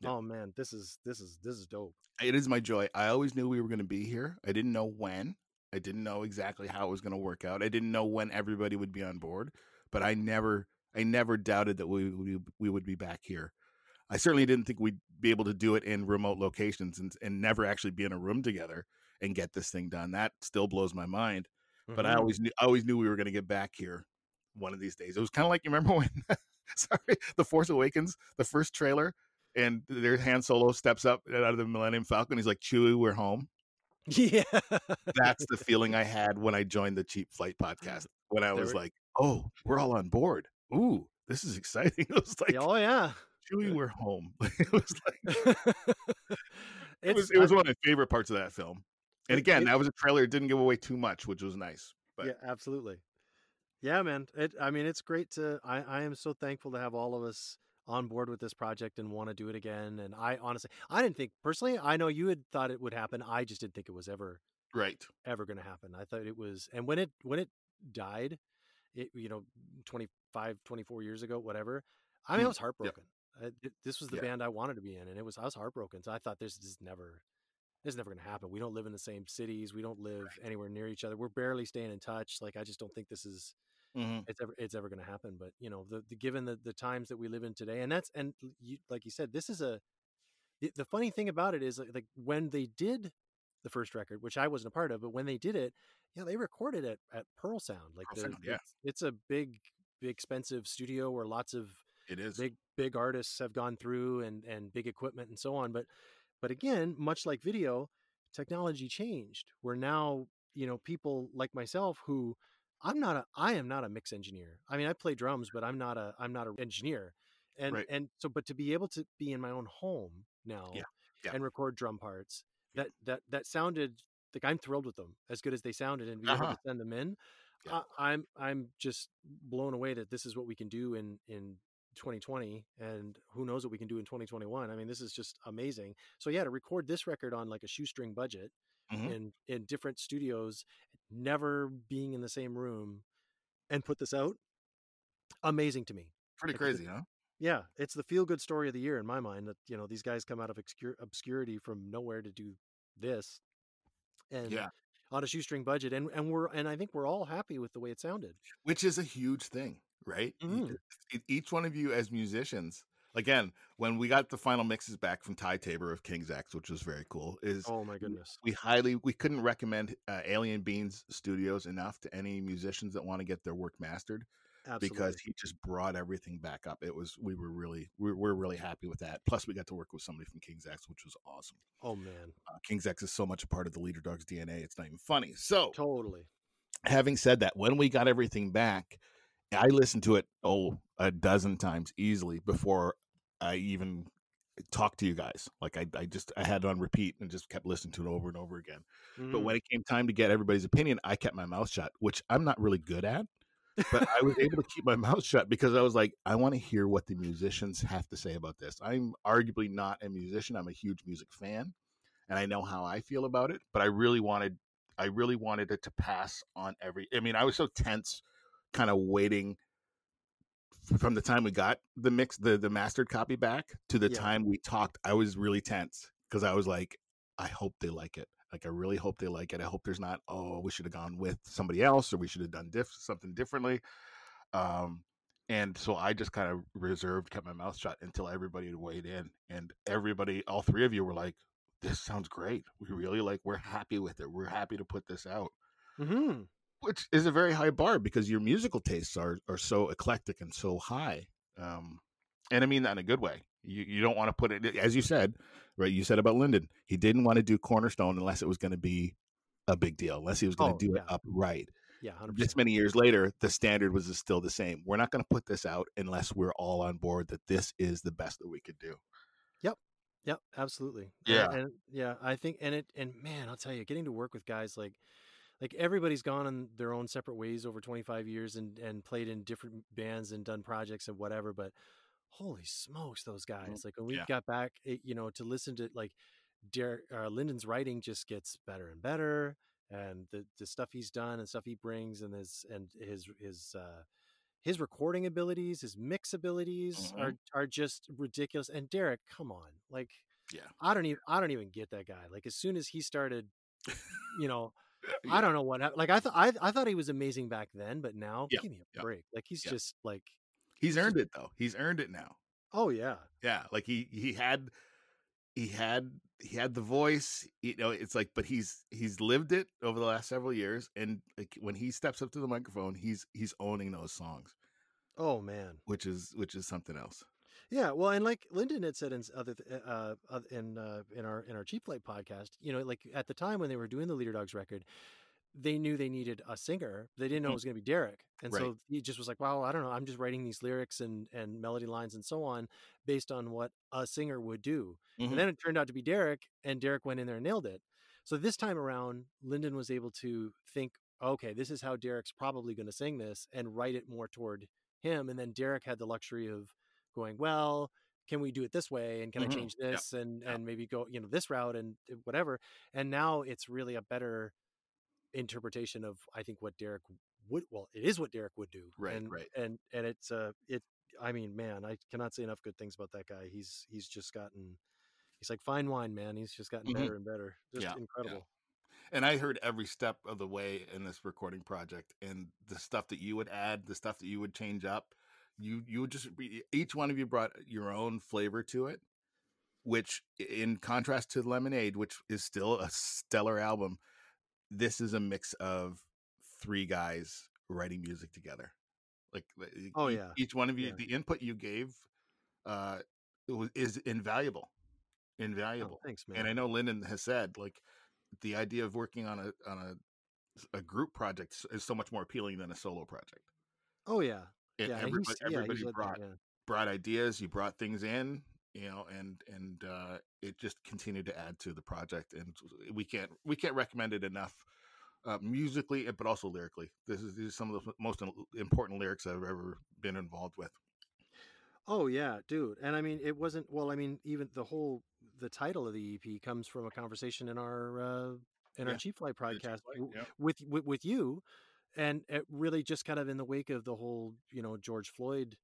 Yeah. Oh man, this is this is this is dope. It is my joy. I always knew we were going to be here. I didn't know when. I didn't know exactly how it was going to work out. I didn't know when everybody would be on board, but I never, I never doubted that we we, we would be back here. I certainly didn't think we'd be able to do it in remote locations and and never actually be in a room together and get this thing done. That still blows my mind. But I Mhm. always knew, I always knew we were going to get back here one of these days. It was kind of like you remember when, sorry, the Force Awakens, the first trailer, and there Han Solo steps up out of the Millennium Falcon. He's like, "Chewie, we're home." yeah. That's the feeling I had when I joined the Cheap Flight podcast. When I was we- like, "Oh, we're all on board. Ooh, this is exciting." It was like, oh yeah. "Chewie, we're home." it was like it was, it was I- one of my favorite parts of that film. And again, it- that was a trailer. It didn't give away too much, which was nice. But yeah, absolutely. Yeah, man. It I mean, it's great to I I am so thankful to have all of us on board with this project and want to do it again. And I honestly, I didn't think personally. I know you had thought it would happen. I just didn't think it was ever right, ever going to happen. I thought it was, and when it when it died, it you know 25, 24 years ago, whatever. I mean, I Mm, was heartbroken. I, it, this was the Yeah. band I wanted to be in, and it was I was heartbroken. So I thought this is never. This is never going to happen. We don't live in the same cities. We don't live anywhere near each other. We're barely staying in touch. Like I just don't think this is hmm it's ever it's ever going to happen but you know the, the given the, the times that we live in today and that's and you, like you said this is a the, the funny thing about it is like, like when they did the first record which i wasn't a part of but when they did it yeah they recorded it at pearl sound like Pearl Sound, yeah. it's, it's a big big expensive studio where lots of it is. big big artists have gone through and and big equipment and so on but but again much like video technology changed where now you know people like myself who i'm not a i am not a mix engineer i mean i play drums but i'm not a i'm not an engineer and Right. and so but to be able to be in my own home now Yeah, yeah. and record drum parts that that that sounded like i'm thrilled with them as good as they sounded and be able Uh-huh. to send them in Yeah. I, i'm i'm just blown away that this is what we can do in in 2020 and who knows what we can do in 2021 i mean this is just amazing so yeah to record this record on like a shoestring budget Mhm. in in different studios never being in the same room and put this out amazing to me Pretty like crazy, huh? yeah it's the feel good story of the year in my mind that you know these guys come out of obscurity from nowhere to do this and Yeah. on a shoestring budget and and we're and i think we're all happy with the way it sounded Which is a huge thing, right? E- Each one of you as musicians, again, when we got the final mixes back from Ty Tabor of King's X, which was very cool, is oh my goodness we highly we couldn't recommend uh, Alien Beans Studios enough to any musicians that want to get their work mastered absolutely because he just brought everything back up. It was we were really we're, we're really happy with that. Plus, we got to work with somebody from King's X, which was awesome. oh man Uh, King's X is so much a part of the Leader Dog's DNA. It's not even funny. So, totally having said that, when we got everything back, I listened to it oh a dozen times easily before I even talked to you guys. Like I, I just I had it on repeat and just kept listening to it over and over again. But Mhm. when it came time to get everybody's opinion, I kept my mouth shut, which I'm not really good at. But I was able to keep my mouth shut because I was like, I want to hear what the musicians have to say about this. I'm arguably not a musician. I'm a huge music fan, and I know how I feel about it. But I really wanted, I really wanted it to pass on every. I mean, I was so tense, kind of waiting from the time we got the mix, the the mastered copy back to the Yeah. time we talked. I was really tense because I was like, I hope they like it. Like I really hope they like it. I hope there's not, oh, we should have gone with somebody else or we should have done diff- something differently. Um, and so I just kind of reserved, kept my mouth shut until everybody had weighed in, and everybody, all three of you, were like, "This sounds great. We really like. We're happy with it. We're happy to put this out." Mhm. Which is a very high bar because your musical tastes are are so eclectic and so high. Um, and I mean that in a good way. You you don't want to put it as you said, right? You said about Lyndon, he didn't want to do Cornerstone unless it was going to be a big deal, unless he was going Oh, to do yeah. it upright. yeah, hundred this percent. many years later, the standard was still the same. We're not going to put this out unless we're all on board that this is the best that we could do. Yep, yep, absolutely. Yeah. and, and yeah, I think, and it, and man, I'll tell you, getting to work with guys like, like everybody's gone on their own separate ways over 25 years and and played in different bands and done projects and whatever. But holy smokes, those guys! Like when we Yeah. got back, it, you know, to listen to like Derek uh, Lyndon's writing just gets better and better, and the the stuff he's done and stuff he brings and his and his his uh his recording abilities, his mix abilities Mhm. are are just ridiculous. And Derek, come on, like Yeah. I don't even I don't even get that guy. Like as soon as he started, you know, I don't know what like I thought I I thought he was amazing back then, but now Yeah, give me a yeah, break. Like he's yeah. just like He's earned it though. He's earned it now. oh yeah. Yeah, like he he had he had he had the voice. You know, it's like, but he's he's lived it over the last several years, and like when he steps up to the microphone, he's he's owning those songs, Oh man. which is which is something else. Yeah, well, and like Lyndon had said in other uh, uh in uh, in our in our Cheap Flight podcast, you know, like at the time when they were doing the Leader Dogs record, they knew they needed a singer. They didn't know it was going to be Derek, and Right. so he just was like, "Well, I don't know. I'm just writing these lyrics and and melody lines and so on based on what a singer would do." Mhm. And then it turned out to be Derek, and Derek went in there and nailed it. So this time around, Lyndon was able to think, "Okay, this is how Derek's probably going to sing this," and write it more toward him. And then Derek had the luxury of going, "Well." Can we do it this way? And can Mhm. I change Yeah. this and Yeah. and maybe go you know this route and uh, whatever? And now it's really a better interpretation of I think what Derek would well it is what Derek would do Right, and right. and and it's uh it I mean man I cannot say enough good things about that guy he's he's just gotten he's like fine wine man he's just gotten Mhm. better and better just Yeah, yeah. incredible And I heard every step of the way in this recording project, and the stuff that you would add, the stuff that you would change up. You you just each one of you brought your own flavor to it, which in contrast to Lemonade, which is still a stellar album, this is a mix of three guys writing music together. Like Oh, yeah. each one of you, Yeah. the input you gave, uh, is invaluable, oh, invaluable. thanks man And I know Lyndon has said like the idea of working on a on a a group project is so much more appealing than a solo project. oh yeah And yeah everybody, yeah, everybody he's led that, brought yeah. brought ideas, you brought things in, you know, and and uh, it just continued to add to the project. And we can't we can't recommend it enough. Uh, musically, but also lyrically, this is these are some of the most important lyrics I've ever been involved with. Oh yeah, dude. And I mean, it wasn't well. I mean, even the whole the title of the EP comes from a conversation in our uh, in our Yeah, Cheap Flight the Cheap podcast Flight, yeah. with, with with you, and it really just kind of in the wake of the whole you know George Floyd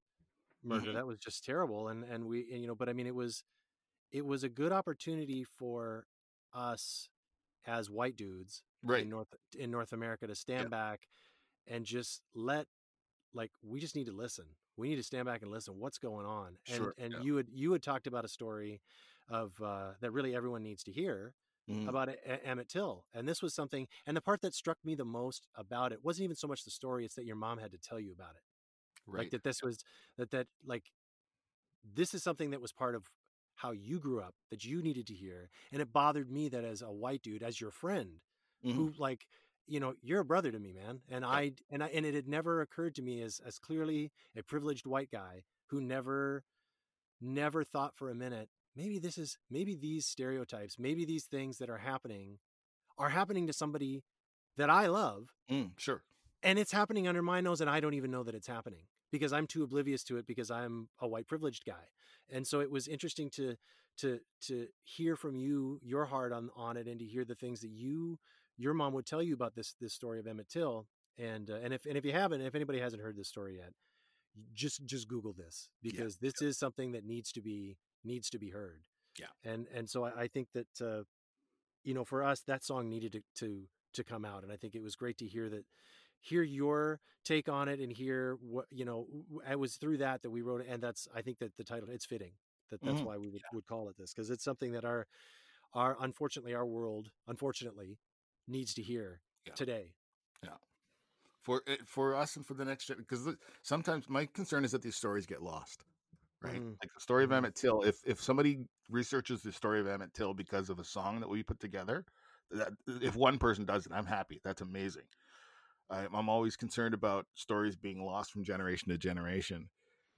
murder. Mhm. That was just terrible. And and we and, you know, but I mean, it was it was a good opportunity for us as white dudes Right. in North in North America to stand back and just let like we just need to listen. We need to stand back and listen. What's going on? And Sure, and yeah. you had you had talked about a story of uh, that really everyone needs to hear Mhm. about E- Emmett Till, and this was something. And the part that struck me the most about it wasn't even so much the story; it's that your mom had to tell you about it Right. like that this was that that like this is something that was part of how you grew up that you needed to hear and it bothered me that as a white dude as your friend Mhm. who like you know you're a brother to me man and i and i and it had never occurred to me as as clearly a privileged white guy who never never thought for a minute maybe this is maybe these stereotypes maybe these things that are happening are happening to somebody that i love Mm, sure. and it's happening under my nose and i don't even know that it's happening because i'm too oblivious to it because i'm a white privileged guy and so it was interesting to to to hear from you your heart on on it and to hear the things that you your mom would tell you about this this story of emmett till and uh, and if and if you haven't if anybody hasn't heard this story yet just just google this Yeah, because this is something that needs to be needs to be heard Yeah. and and so i, I think that uh you know for us that song needed to to to come out and i think it was great to hear that hear your take on it and hear what you know it was through that that we wrote it and that's i think that the title it's fitting that that's Mhm. why we would, would call it this because it's something that our our unfortunately our world unfortunately needs to hear Yeah. today yeah for it- for us and for the next because sometimes my concern is that these stories get lost right Mhm. like the story of Mhm. emmett till if if somebody researches the story of emmett till because of a song that we put together that if one person does it i'm happy that's amazing I, I'm always concerned about stories being lost from generation to generation,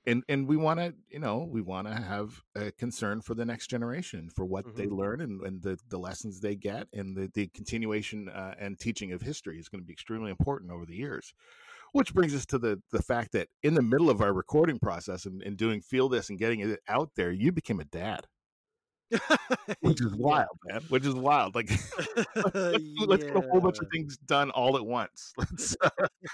and and we want to, you know, we want to have a concern for the next generation for what they Mhm. learn and, and the the lessons they get, and the the continuation uh, and teaching of history is going to be extremely important over the years. Which brings us to the the fact that in the middle of our recording process and, and doing feel this and getting it out there, you became a dad, which is Yeah. wild, man. Which is wild. Like let's, do- let's get a whole bunch of things done all at once. Let's uh,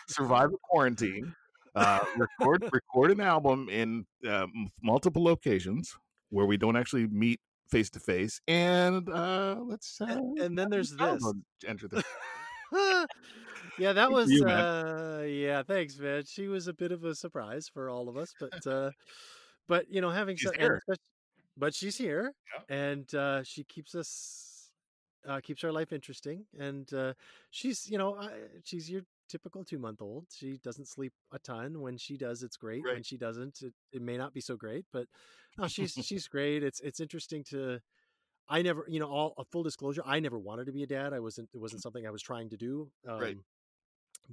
survive a quarantine, uh, record record an album in uh, m- multiple locations where we don't actually meet face to face, and uh, let's uh, And, and then there's this. enter the yeah, that was you, uh yeah, thanks, man. She was a bit of a surprise for all of us, but uh but you know, having She's said but she's here Yeah. and uh she keeps us uh keeps our life interesting and uh she's, you know, I, she's your typical 2-month-old. She doesn't sleep a ton. When she does, it's great. When she doesn't, it, it may not be so great, but no, she's she's great. It's it's interesting to I never, you know, all a full disclosure, I never wanted to be a dad. I wasn't it wasn't something I was trying to do. Um, Right.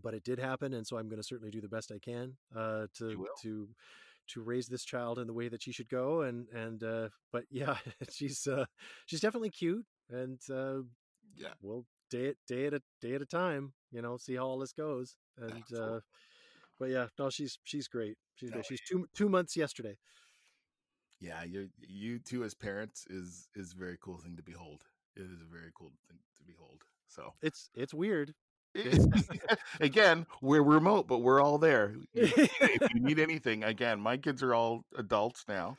But it did happen and so I'm going to certainly do the best I can uh to to to raise this child in the way that she should go and and uh but yeah, she's uh she's definitely cute and uh Yeah. we'll day it day at a day at a time, you know, see how all this goes. And Absolutely. uh but yeah, no, she's she's great. She's No. She's two two months yesterday. Yeah, you you two as parents is is a very cool thing to behold. It is a very cool thing to behold. So It's it's weird. again, we're remote, but we're all there. If you need anything, again, my kids are all adults now,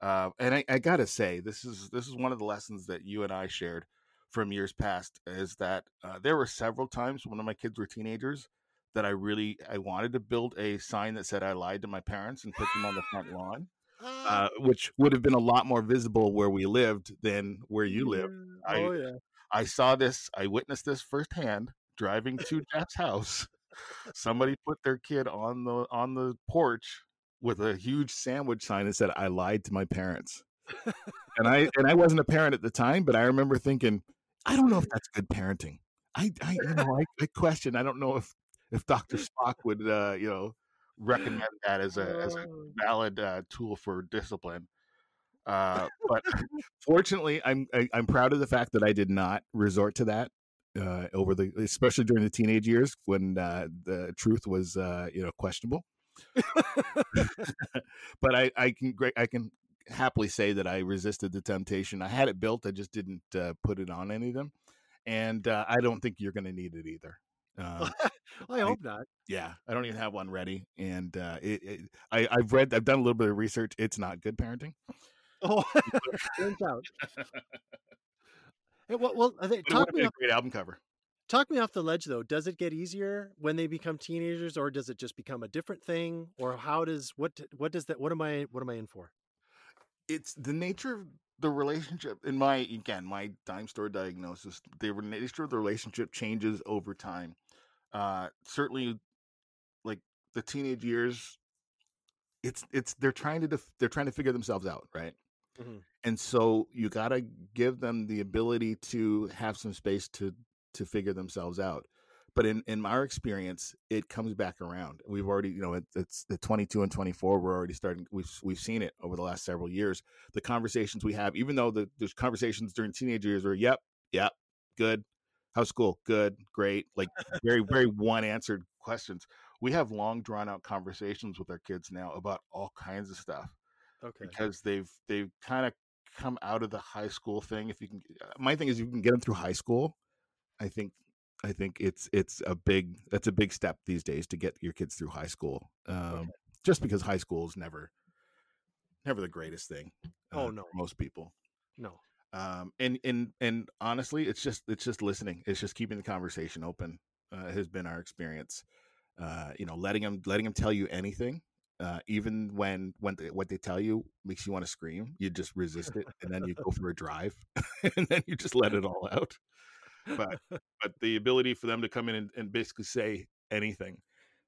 uh, and I, I gotta say, this is this is one of the lessons that you and I shared from years past. Is that uh, there were several times when my kids were teenagers that I really I wanted to build a sign that said I lied to my parents and put them on the front lawn, uh, which would have been a lot more visible where we lived than where you live. I- oh yeah. I saw this, I witnessed this firsthand driving to Jeff's house. Somebody put their kid on the on the porch with a huge sandwich sign that said I lied to my parents. and I and I wasn't a parent at the time, but I remember thinking, I don't know if that's good parenting. I, I you know, I, I question. I don't know if if Dr. Spock would uh, you know, recommend that as a as a Oh. valid uh, tool for discipline. Uh, but fortunately, I'm I, I'm proud of the fact that I did not resort to that uh, over the, especially during the teenage years when uh, the truth was uh, you know questionable. but I I can I can happily say that I resisted the temptation. I had it built, I just didn't uh, put it on any of them, and uh, I don't think you're going to need it either. Um, I hope not. yeah, I don't even have one ready, and uh, it, it, I, I've read, I've done a little bit of research. It's not good parenting. Oh, turns out. Well, well, I think, But it would talk me been a off, great album cover. talk me off the ledge though. Does it get easier when they become teenagers, or does it just become a different thing, or how does what what does that what am I what am I in for? It's the nature of the relationship. In my again, my dime store diagnosis, the nature of the relationship changes over time. Uh, certainly, like the teenage years, it's it's they're trying to def- they're trying to figure themselves out, right? Mhm. and so you got to give them the ability to have some space to to figure themselves out. But in in our experience it comes back around. We've already you know it, it's the 22 and 24 we're already starting we've we've seen it over the last several years. The conversations we have even though the there's conversations during teenage years where yep yep good how's school? Good great like very very one answered questions. We have long drawn out conversations with our kids now about all kinds of stuff Okay. because they've they've kind of come out of the high school thing. If you can, uh, my thing is, you can get them through high school, I think I think it's it's a big that's a big step these days to get your kids through high school. Um, Just because high school is never never the greatest thing. Oh, uh, no. for most people. No. Um, and and and honestly, it's just it's just listening. It's just keeping the conversation open. Uh, has been our experience. Uh, you know, letting them letting them tell you anything, uh, even when when they, what they tell you makes you want to scream. You just resist it, and then you go for a drive, and then you just let it all out. But but the ability for them to come in and, and basically say anything,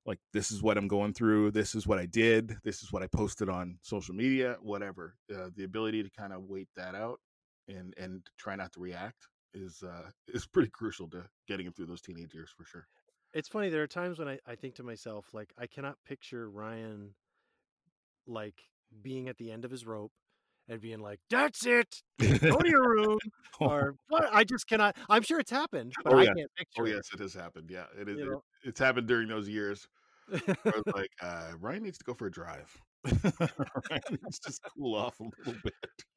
like this is what I'm going through, this is what I did, this is what I posted on social media, whatever. Uh, the ability to kind of wait that out and and try not to react is uh is pretty crucial to getting them through those teenage years for sure. It's funny. There are times when I, I think to myself, like, I cannot picture Ryan, like, being at the end of his rope and being like, "That's it, go to your room," or what? I just cannot. I'm sure it's happened, but Oh, I can't picture Oh yes, it has happened. Yeah, it is. It- it's happened during those years. where I was like, uh, Ryan needs to go for a drive. Ryan needs to cool off a little bit.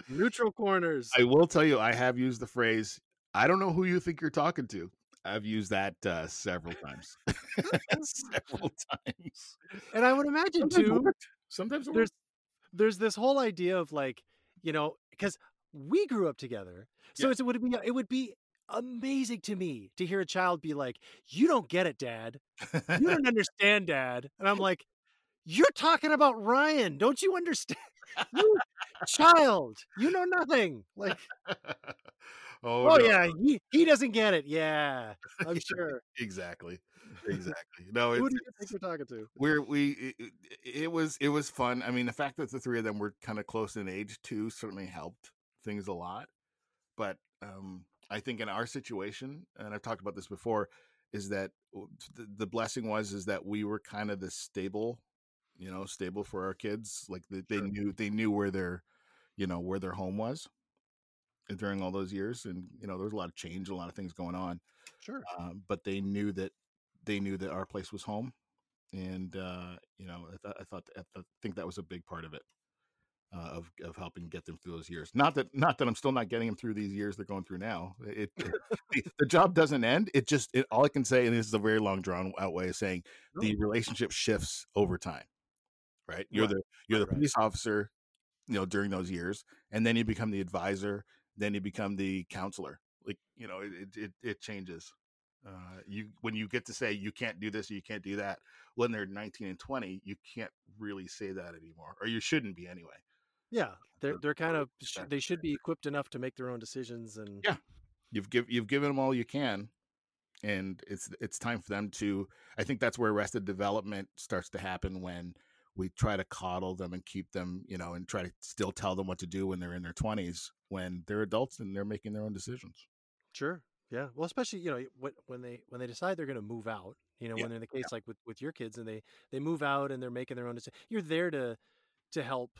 Neutral corners. I will tell you, I have used the phrase, I don't know who you think you're talking to. I've used that uh, several times. several times. and I would imagine Sometimes too. worked. Sometimes there's worked. there's this whole idea of like you know because we grew up together so Yeah. it would be it would be amazing to me to hear a child be like you don't get it dad you don't understand dad and i'm like you're talking about ryan don't you understand you child you know nothing like oh, oh no. yeah he, he doesn't get it yeah i'm sure Exactly. Exactly. No, who it's, do you think you're talking to we're we it, it- it was it was fun. I mean, the fact that the three of them were kind of close in age too certainly helped things a lot. But um I think in our situation, and I've talked about this before, is that the, the blessing was is that we were kind of the stable, you know, stable for our kids. Like they, they Sure. knew they knew where their, you know, where their home was during all those years, and you know, there was a lot of change, a lot of things going on sure um, but they knew that they knew that our place was home, and uh, you know, I, th- I thought I th- think that was a big part of it uh, of of helping get them through those years. Not that not that I'm still not getting them through these years they're going through now. It, it- the, job doesn't end. It just it, all I can say, and this is a very long drawn out way of saying the relationship shifts over time. Right, you're Right, the you're the right. police officer, you know, during those years, and then you become the advisor, then you become the counselor. Like you know, it it, it, changes. Uh, you when you get to say you can't do this or you can't do that when they're 19 and 20, you can't really say that anymore, or you shouldn't be anyway. yeah they're they're kind of they should be equipped enough to make their own decisions and Yeah. You've give you've given them all you can, and it's it's time for them to. I think that's where arrested development starts to happen when we try to coddle them and keep them, you know, and try to still tell them what to do when they're in their 20s, when they're adults and they're making their own decisions. Sure. Yeah. Well, especially you know when when they when they decide they're going to move out. You know, Yeah, when in the case like with with your kids and they they move out and they're making their own decision. You're there to to help.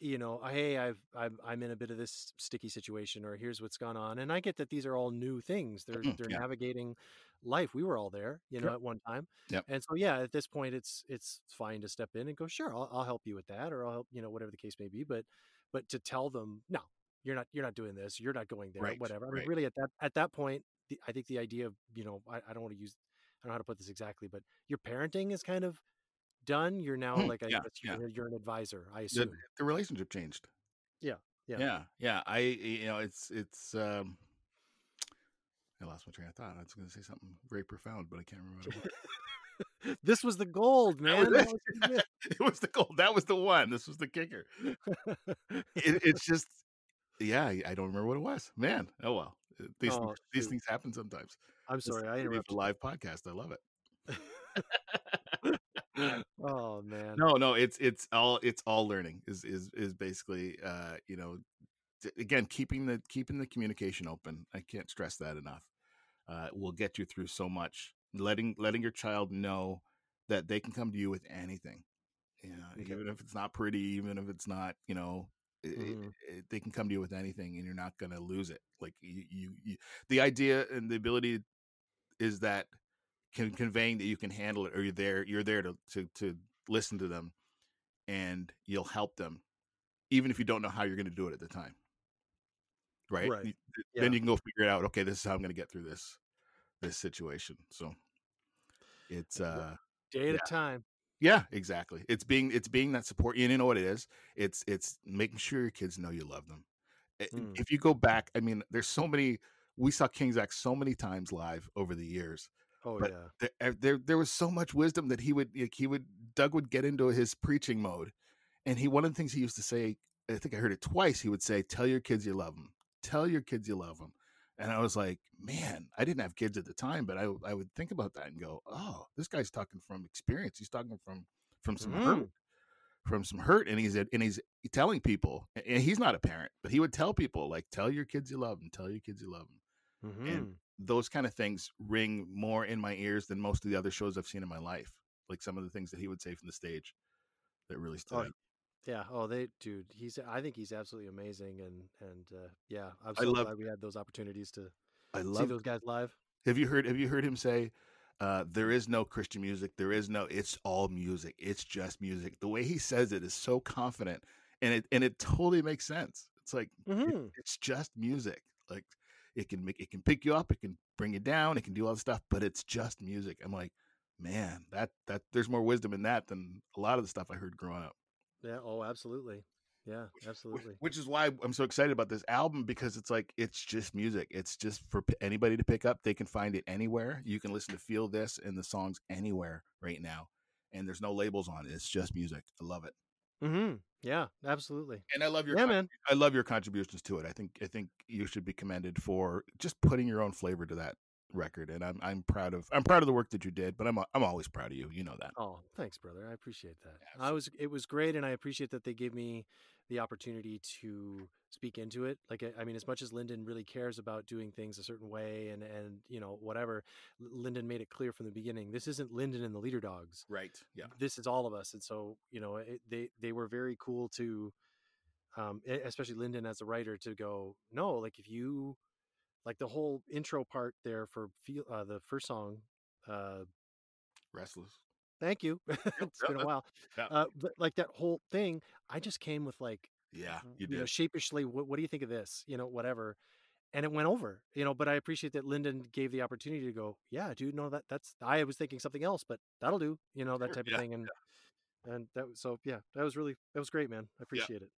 You know, hey, I've I'm I'm in a bit of this sticky situation, or here's what's gone on, and I get that these are all new things. They're Mhm, they're yeah. navigating life. We were all there, you know, Sure. at one time. Yep. And so, yeah, at this point, it's it's fine to step in and go, sure, I'll, I'll help you with that, or I'll help, you know, whatever the case may be. But but to tell them, no, you're not you're not doing this. You're not going there. Right, Whatever. I mean, right. really, at that at that point, the, I think the idea of you know, I, I don't want to use, I don't know how to put this exactly, but your parenting is kind of done. You're now Hmm, like I yeah, guess you're, you're an advisor. I assume. the relationship changed. Yeah, yeah. yeah, yeah. I you know it's it's. um I lost my train of thought. I was going to say something very profound, but I can't remember. What. This was the gold, man. was it. was it was the gold. That was the one. This was the kicker. it. it, it's just yeah I, don't remember what it was man oh well Uh, these Oh, things, these things happen sometimes I'm sorry, I the interrupted. a live podcast i love it oh man. no no it's it's all it's all learning is is is basically uh you know again keeping the keeping the communication open i can't stress that enough uh will get you through so much letting letting your child know that they can come to you with anything you know Okay. even if it's not pretty even if it's not you know i- i- Mhm. i- they can come to you with anything and you're not going to lose it like you, you, you the idea and the ability is that can conveying that you can handle it or you're there you're there to to to listen to them and you'll help them even if you don't know how you're going to do it at the time right, Right. You- Yeah. then you can go figure it out okay this is how i'm going to get through this this situation so it's uh Day at yeah. a time. yeah exactly it's being it's being that support and you know what it is it's it's making sure your kids know you love them I- Mm. if you go back i mean there's so many we saw King's X so many times live over the years Oh But- yeah. there, uh, there there was so much wisdom that he would like, he would Doug would get into his preaching mode, and he one of the things he used to say, I think I heard it twice. He would say, "Tell your kids you love them. Tell your kids you love them." And I was like, man, I didn't have kids at the time, but I I would think about that and go, oh, this guy's talking from experience. He's talking from from some Mm. hurt, from some hurt, and he's and he's telling people, and he's not a parent, but he would tell people like, tell your kids you love them. Tell your kids you love them Mhm. Those kind of things ring more in my ears than most of the other shows I've seen in my life. Like some of the things that he would say from the stage that really stood Oh, out. Yeah. Oh, they, dude. He's. I think he's absolutely amazing, and and uh, yeah, I'm I so love- glad we had those opportunities to I see love those guys live. Have you heard? Have you heard him say, uh, "There is no Christian music. There is no. It's all music. It's just music." The way he says it is so confident, and it and it totally makes sense. It's like it- Mhm. it's just music. Like it can make it can pick you up, it can bring you down, it can do all the stuff, but it's just music. I'm like, man, that that there's more wisdom in that than a lot of the stuff I heard growing up. Yeah. Oh, absolutely. Yeah. Absolutely. Which is why I'm so excited about this album because it's like it's just music. It's just for anybody to pick up. They can find it anywhere. You can listen to "Feel This" and the songs anywhere right now, and there's no labels on it. It's just music. I love it, hmm Yeah. Absolutely. and I love your Yeah, con- man. I love your contributions to it. I think I think you should be commended for just putting your own flavor to that record, and I'm I'm proud of I'm proud of the work that you did. But I'm I'm always proud of you. You know that. Oh, thanks, brother. I appreciate that. I was. It was great, and I appreciate that they gave me the opportunity to speak into it. Like, I mean, as much as Lyndon really cares about doing things a certain way, and and you know whatever, Lyndon made it clear from the beginning. This isn't Lyndon and the Leader Dogs. Right. Yeah. This is all of us, and so you know it, they they were very cool to, um, especially Lyndon as a writer to go no, like if you, like the whole intro part there for feel uh, the first song. Uh, Restless. Thank you. it's been a while. yeah. Uh, but like that whole thing, I just came with like, Yeah. You know, did. sheepishly, what, what do you think of this? You know, whatever. And it went over, you know, but I appreciate that Lyndon gave the opportunity to go, yeah, dude, no, that that's, I was thinking something else, but that'll do, you know, that type of thing. And, and that was, so yeah, that was really, that was great, man. I appreciate it.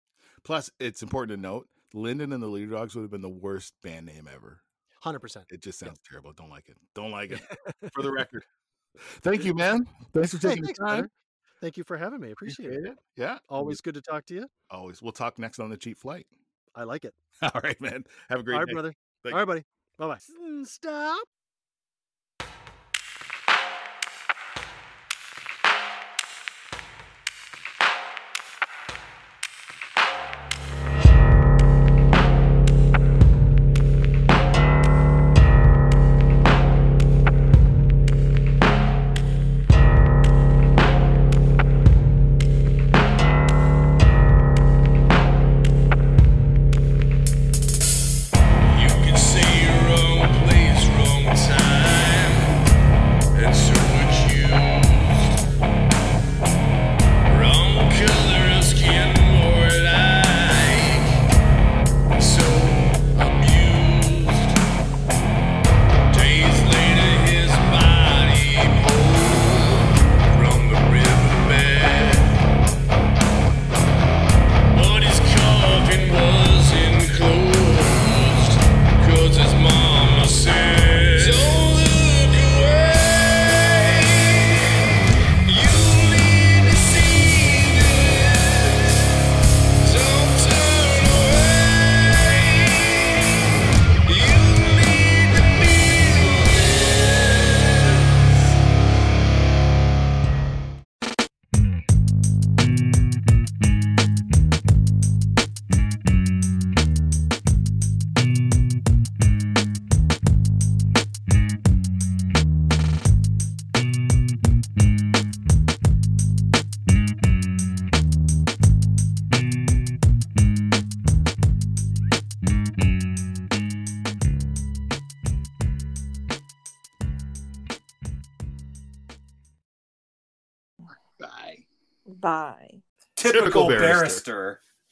Plus, it's important to note, Lyndon and the Leader Dogs would have been the worst band name ever. 100%. It just Yeah. sounds terrible. Don't like it. Don't like it. For the record. Thank you, man. Thanks for Hey, taking thanks, the time. brother. Thank you for having me. Appreciate it. Yeah. Always good to talk to you. Always. We'll talk next on the cheap flight. I like it. All right, man. Have a great All right, day. brother. Thank All right, buddy. Bye bye. Stop.